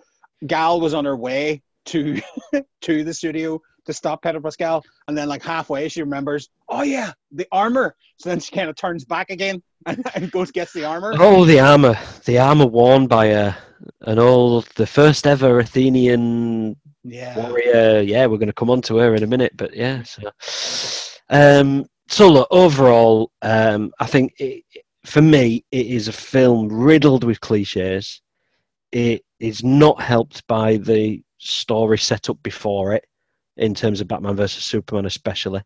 Gal was on her way to [laughs] to the studio to stop Pedro Pascal, and then like halfway she remembers, oh yeah, the armor. So then she kind of turns back again [laughs] and, and goes gets the armor. Oh, the armor, the armor worn by a an old, the first ever Athenian Yeah, warrior. Yeah, we're going to come on to her in a minute, but yeah. So, um, so look, overall, um, I think it, for me, it is a film riddled with cliches. It is not helped by the story set up before it, in terms of Batman versus Superman, especially.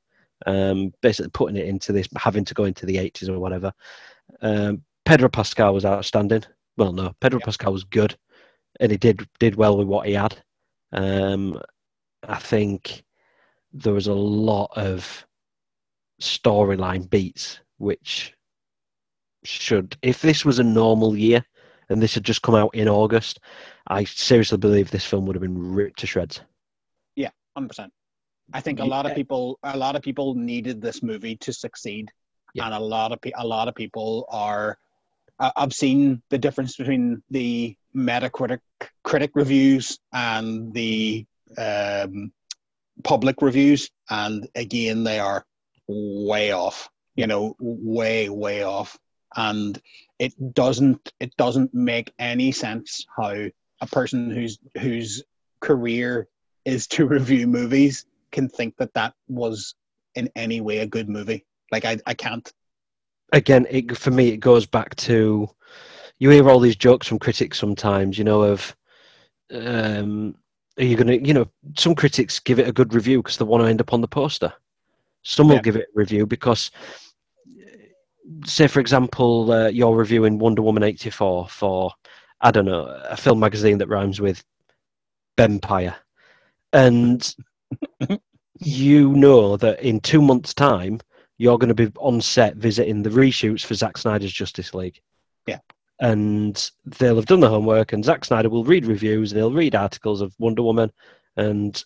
Um, basically, putting it into this, having to go into the eighties or whatever. Um, Pedro Pascal was outstanding. Well, no, Pedro Yeah. Pascal was good, and he did did well with what he had. Um, I think there was a lot of storyline beats which should, if this was a normal year and this had just come out in August, I seriously believe this film would have been ripped to shreds. Yeah, hundred percent. I think a lot of people, a lot of people needed this movie to succeed, Yeah. and a lot of pe- a lot of people are. I- I've seen the difference between the Metacritic critic reviews and the um, public reviews, and again, they are way off. You know, way way off, and it doesn't it doesn't make any sense how a person whose whose career is to [laughs] review movies can think that that was in any way a good movie. Like I, I can't. again, it, for me, it goes back to you hear all these jokes from critics sometimes, you know, of um, are you going to, you know, some critics give it a good review because they want to end up on the poster. Some will give it a review because, say, for example, uh, you're reviewing Wonder Woman 84 for, I don't know, a film magazine that rhymes with Empire. And [laughs] you know that in two months' time, you're going to be on set visiting the reshoots for Zack Snyder's Justice League. Yeah. And they'll have done the homework, and Zack Snyder will read reviews, and he'll read articles of Wonder Woman. And,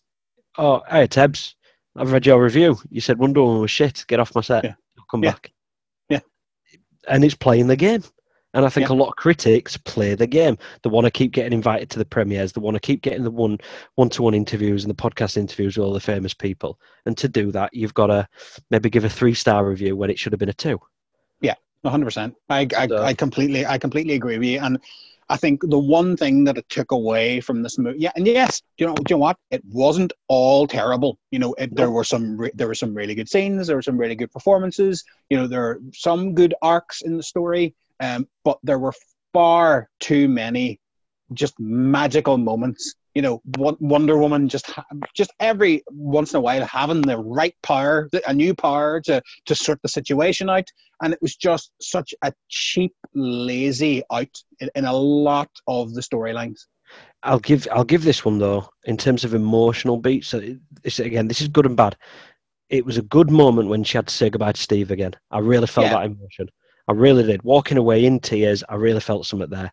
oh, hey, Tebs, I've read your review. You said Wonder Woman was shit. Get off my set. Yeah. I'll come Yeah. back. Yeah. And it's playing the game. And I think Yeah. a lot of critics play the game. They want to keep getting invited to the premieres. They want to keep getting the one one-to-one interviews and the podcast interviews with all the famous people. And to do that, you've got to maybe give a three-star review when it should have been a two. Hundred percent. I, I So- I completely I completely agree with you. And I think the one thing that it took away from this movie, yeah, and yes, you know, do you know what? It wasn't all terrible. You know, it, there were some re- there were some really good scenes. There were some really good performances. You know, there are some good arcs in the story. Um, but there were far too many just magical moments. You know, Wonder Woman just just every once in a while having the right power, a new power to to sort the situation out, and it was just such a cheap, lazy out in, in a lot of the storylines. I'll give I'll give this one though in terms of emotional beats. So this again, this is good and bad. It was a good moment when she had to say goodbye to Steve again. I really felt Yeah. that emotion. I really did. Walking away in tears, I really felt something there.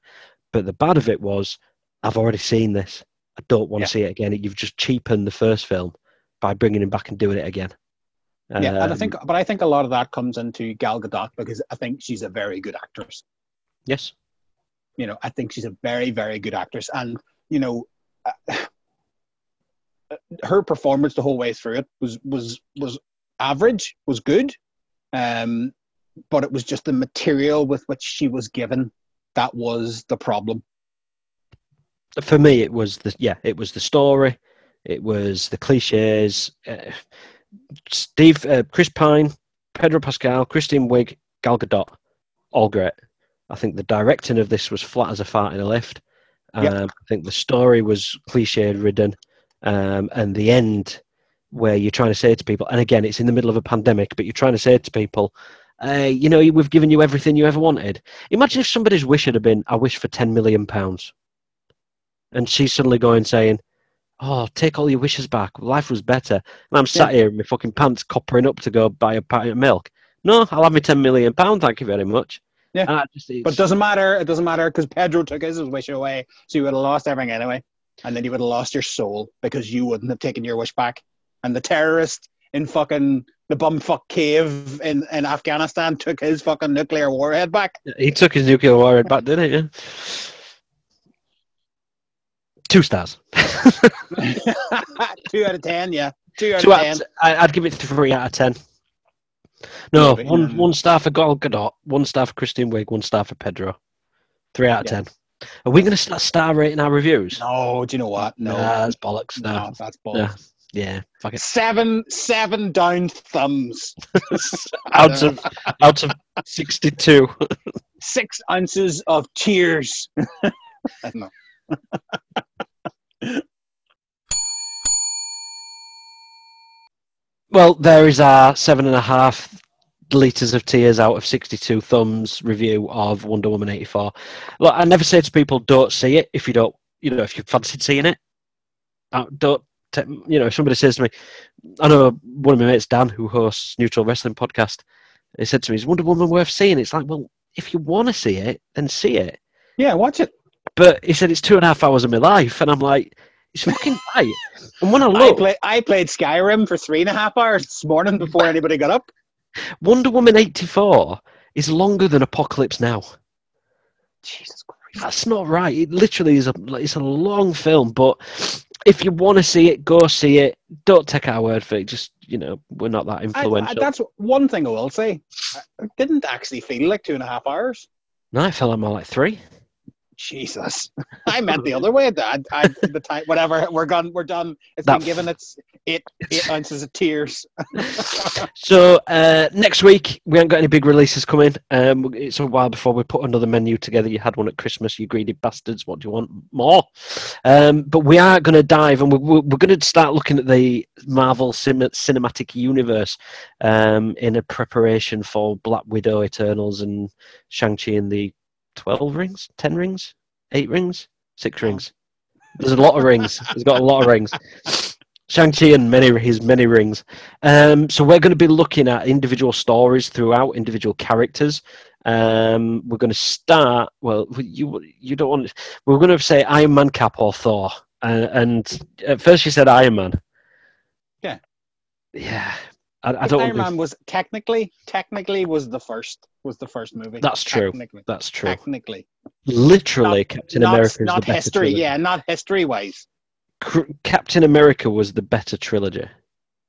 But the bad of it was, I've already seen this. I don't want Yeah. to see it again. You've just cheapened the first film by bringing him back and doing it again. yeah, and I Um, think, but I think a lot of that comes into Gal Gadot because I think she's a very good actress. yes, You know, I think she's a very, very good actress, and you know, uh, her performance the whole way through it was was was average, was good, um, but it was just the material with which she was given that was the problem. For me, it was the yeah, it was the story, it was the cliches. Uh, Steve, uh, Chris Pine, Pedro Pascal, Christine Wiig, Gal Gadot, all great. I think the directing of this was flat as a fart in a lift. Um, Yep. I think the story was cliche ridden, um, and the end where you're trying to say to people, and again, it's in the middle of a pandemic, but you're trying to say to people, uh, you know, we've given you everything you ever wanted. Imagine if somebody's wish had been, I wish for ten million pounds and she's suddenly going saying, "Oh, take all your wishes back. Life was better." And I'm sat here in my fucking pants, coppering up to go buy a pint of milk. No, I'll have my ten million pound. Thank you very much. Yeah. Just, But it doesn't matter. It doesn't matter because Pedro took his wish away, so you would have lost everything anyway, and then you would have lost your soul because you wouldn't have taken your wish back. And the terrorist in fucking the bumfuck cave in, in Afghanistan took his fucking nuclear warhead back. he took his nuclear warhead back, didn't he? Yeah. Two stars. [laughs] Two out of ten, yeah. Two out Two of ten. of, I- I'd give it three out of ten. No, Yeah, one um, one star for Gal Gadot, one star for Christine Wiig, one star for Pedro. Three out of Yeah. ten. Are we going to start star rating our reviews? No, do you know what? No, Nah, that's bollocks. No. no, that's bollocks. Yeah. Yeah, fuck it. Seven, seven down thumbs. [laughs] Out of out of sixty-two. [laughs] Six ounces of tears. I don't know. Well, there is our seven and a half liters of tears out of sixty-two thumbs review of Wonder Woman eighty-four. Look, I never say to people, "Don't see it if you don't, you know, if you fancied seeing it." Uh, don't, te- you know, if somebody says to me, I know one of my mates, Dan, who hosts Neutral Wrestling Podcast, he said to me, "Is Wonder Woman worth seeing?" It's like, well, if you want to see it, then see it. Yeah, watch it. But he said it's two and a half hours of my life, and I'm like, It's fucking right. And when I I, look, play, I played Skyrim for three and a half hours this morning before anybody got up. Wonder Woman 84 is longer than Apocalypse Now. Jesus Christ. That's not right. It literally is a it's a long film, but if you want to see it, go see it. Don't take our word for it. Just you know, we're not that influential. I, that's one thing I will say. I- It didn't actually feel like two and a half hours. no, I felt like more like three. Jesus, [laughs] I meant the other [laughs] way. I, I, the time, whatever. We're gone. We're done. It's That been given its eight eight ounces of tears. [laughs] So uh, next week we haven't got any big releases coming. Um, it's a while before we put another menu together. You had one at Christmas, you greedy bastards. What do you want more? Um, but we are going to dive, and we're, we're going to start looking at the Marvel cin- cinematic universe um, in a preparation for Black Widow, Eternals, and Shang Chi and the Twelve Rings, Ten Rings, Eight Rings, Six Rings. There's a lot of rings. He's got a lot of rings. [laughs] Shang-Chi and many his many rings. Um, so we're going to be looking at individual stories throughout, individual characters. Um, we're going to start. Well, you you don't want. We're going to say Iron Man, Cap, or Thor. Uh, and at first you said Iron Man. Yeah. Yeah. I, I don't. Iron Man was technically technically was the first was the first movie. That's true. That's true. technically. Literally, Not- Captain not, America is not history. trilogy. Yeah, not history wise. Captain America was the better trilogy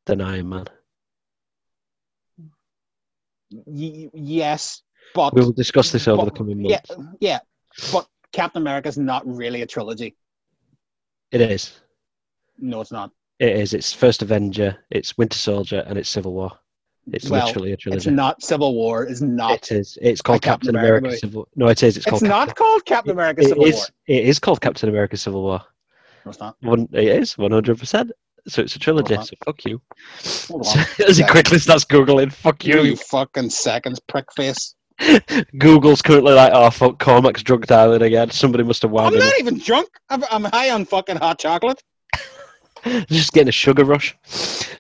than Iron Man. Y- yes, but We will discuss this over the coming months. yeah, yeah, but Captain America is not really a trilogy. It is. No, it's not. It is. It's first Avenger. It's Winter Soldier, and it's Civil War. It's Well, literally a trilogy. It's not Civil War. Is not. It is. It's called Captain Captain America America. Civil. No, it is. It's, It's, called. not Captain- called Captain America It Civil is- War. It is called Captain America Civil War. No, it's not. One. It is one hundred percent. So it's a trilogy. So fuck you. [laughs] As he quickly starts googling, fuck You, you. fucking seconds, prick face. [laughs] Google's currently like, oh fuck, Cormac's drug dialing again. Somebody must have I'm wound him. not even drunk. I'm, I'm high on fucking hot chocolate. [laughs] Just getting a sugar rush.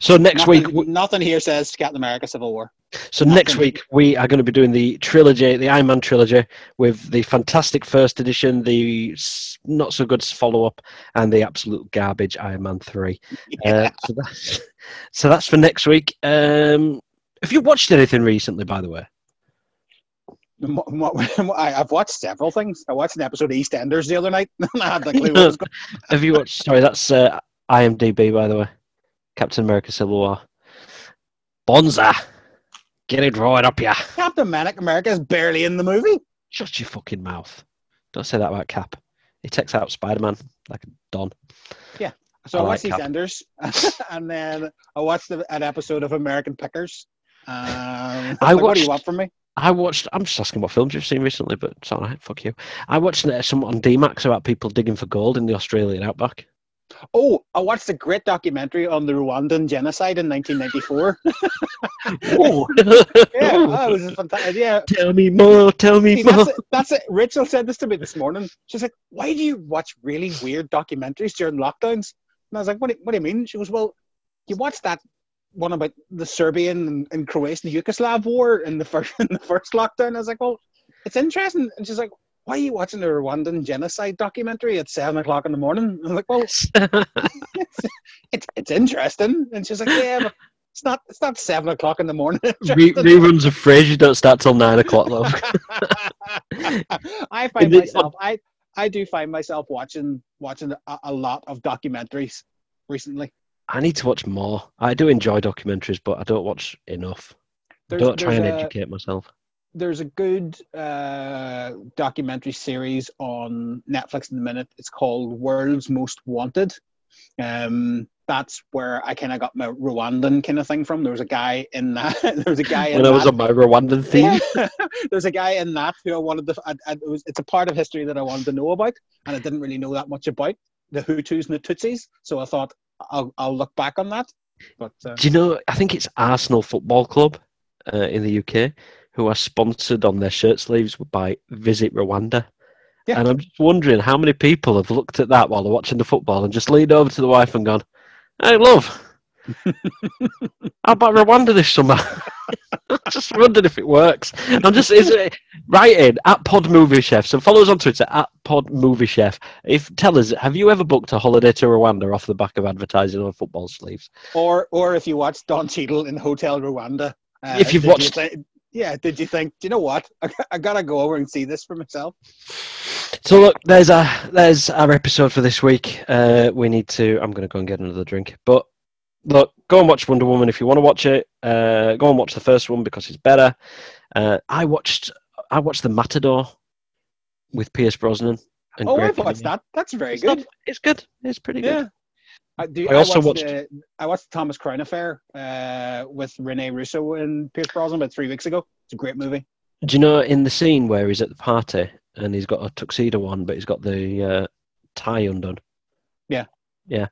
So next nothing, week, nothing here says Captain America Civil War. So next week we are going to be doing the trilogy, the Iron Man trilogy, with the fantastic first edition, the not so good follow up, and the absolute garbage Iron Man three. [laughs] Uh, so that's so that's for next week. Um, have you watched anything recently, by the way? Mo- [laughs] mo- I, I've watched several things. I watched an episode of EastEnders the other night. I had the clue what was going. Have you watched? Sorry, that's uh, IMDb, by the way. Captain America: Civil War. Bonza, get it right up ya. Captain America America is barely in the movie. Shut your fucking mouth. Don't say that about Cap. He takes out Spider Man like a don. Yeah. So I I, like watched Cap. EastEnders, [laughs] and then I watched the, an episode of American Pickers. Um, [laughs] I like, what do watched- you want from me? I watched. I'm just asking what films you've seen recently, but it's all right. Fuck you. I watched uh, some on DMAX about people digging for gold in the Australian outback. Oh, I watched a great documentary on the Rwandan genocide in 1994. Whoa. [laughs] yeah, oh, it was fantastic. Yeah, Tell me more. Tell me See, more. that's, it, that's it. Rachel said this to me this morning. She's like, "Why do you watch really weird documentaries during lockdowns?" And I was like, "What do, what do you mean?" She goes, "Well, you watch that one about the Serbian and, and Croatian Yugoslav war in the first [laughs] in the first lockdown." I was like, "Well, it's interesting." And she's like, "Why are you watching the Rwandan genocide documentary at seven o'clock in the morning?" I'm like, "Well, [laughs] it's it's interesting." And she's like, "Yeah, but it's not it's not seven o'clock in the morning." [laughs] Re- reruns of Frasier don't start till nine o'clock, though. [laughs] I find myself I I do find myself watching watching a, a lot of documentaries recently. I need to watch more. I do enjoy documentaries, but I don't watch enough. I don't try there's and a, educate myself. There's a good uh, documentary series on Netflix in the minute. It's called World's Most Wanted. Um, that's where I kind of got my Rwandan kind of thing from. There was a guy in that. [laughs] there was a guy in When I was on my Rwandan theme, Yeah. [laughs] There's a guy in that who I wanted to. I, I, it was, it's a part of history that I wanted to know about, and I didn't really know that much about the Hutus and the Tutsis. So I thought I'll, I'll look back on that. But uh, do you know? I think it's Arsenal Football Club uh, in the UK who are sponsored on their shirt sleeves by Visit Rwanda. Yeah. And I'm just wondering how many people have looked at that while they're watching the football and just leaned over to the wife and gone, "Hey, love, [laughs] how about Rwanda this summer?" [laughs] just wondering if it works. I'm just is it right in at Pod Movie Chef. So follow us on Twitter at Pod Movie Chef. If tell us, have you ever booked a holiday to Rwanda off the back of advertising on football sleeves? Or or if you watched Don Cheadle in Hotel Rwanda. Uh, If you've did you watched- thi- yeah, did you think? Do you know what? I, I gotta go over and see this for myself. So look, there's a there's our episode for this week. Uh, we need to. I'm going to go and get another drink. But look, go and watch Wonder Woman if you want to watch it. Uh, go and watch the first one because it's better. Uh, I watched I watched the Matador with Pierce Brosnan. And Oh, Greg I've watched that. That's very It's good. not- it's good. It's pretty good. I, do, I I, also watched, watched- uh, I watched the Thomas Crown Affair uh, with Rene Russo and Pierce Brosnan about three weeks ago. It's a great movie. Do you know in the scene where he's at the party and he's got a tuxedo on, but he's got the uh, tie undone? Yeah. Yeah.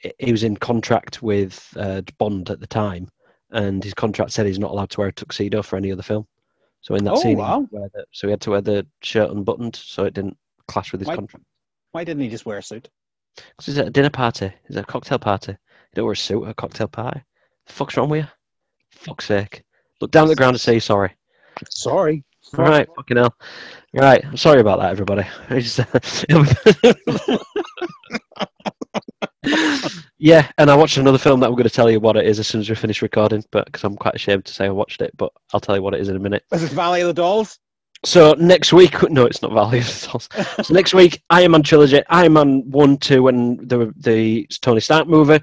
He- He was in contract with uh, Bond at the time, and his contract said he's not allowed to wear a tuxedo for any other film. So in that Oh, scene, wow. wear the, so he had to wear the shirt unbuttoned, so it didn't clash with his Why- contract. Why didn't he just wear a suit? Because he's at a dinner party, he's at a cocktail party. You don't wear a suit at a cocktail party. The fuck's wrong with you? Fuck's sake! Look down at the ground and say sorry. Sorry. All right, fucking hell. Right, I'm sorry about that, everybody. [laughs] It's, uh, [laughs] yeah, and I watched another film that I'm going to tell you what it is as soon as we finish recording, but because I'm quite ashamed to say I watched it, but I'll tell you what it is in a minute. Is it Valley of the Dolls? So next week, [laughs] no, it's not Valley of the Dolls. [laughs] So next week, Iron Man trilogy, Iron Man one, two, and the the Tony Stark movie.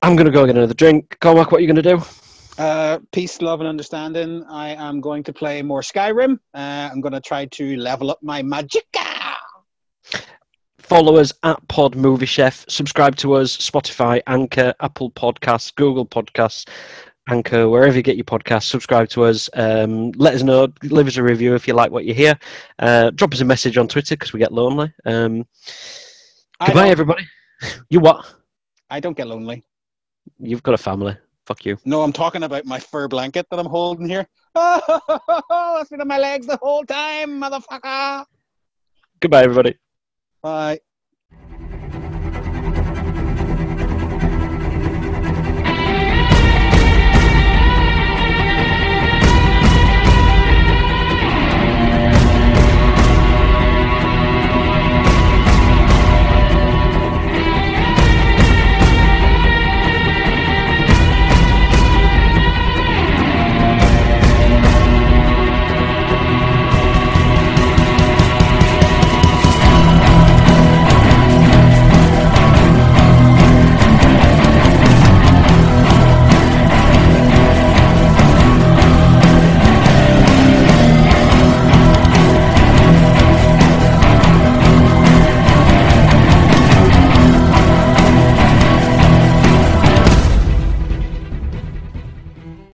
I'm going to go get another drink. Cormac, what are you going to do? Uh, peace, love, and understanding. I am going to play more Skyrim. Uh, I'm going to try to level up my magicka. follow us at Pod Movie Chef. Subscribe to us, Spotify, Anchor, Apple Podcasts, Google Podcasts, Anchor, wherever you get your podcasts. Subscribe to us. Um, let us know. Leave us a review if you like what you hear. Uh, drop us a message on Twitter because we get lonely. Um, goodbye, everybody. [laughs] You what? I don't get lonely. You've got a family. Fuck you. No, I'm talking about my fur blanket that I'm holding here. [laughs] Oh, that's been on my legs the whole time, motherfucker. Goodbye, everybody. Bye.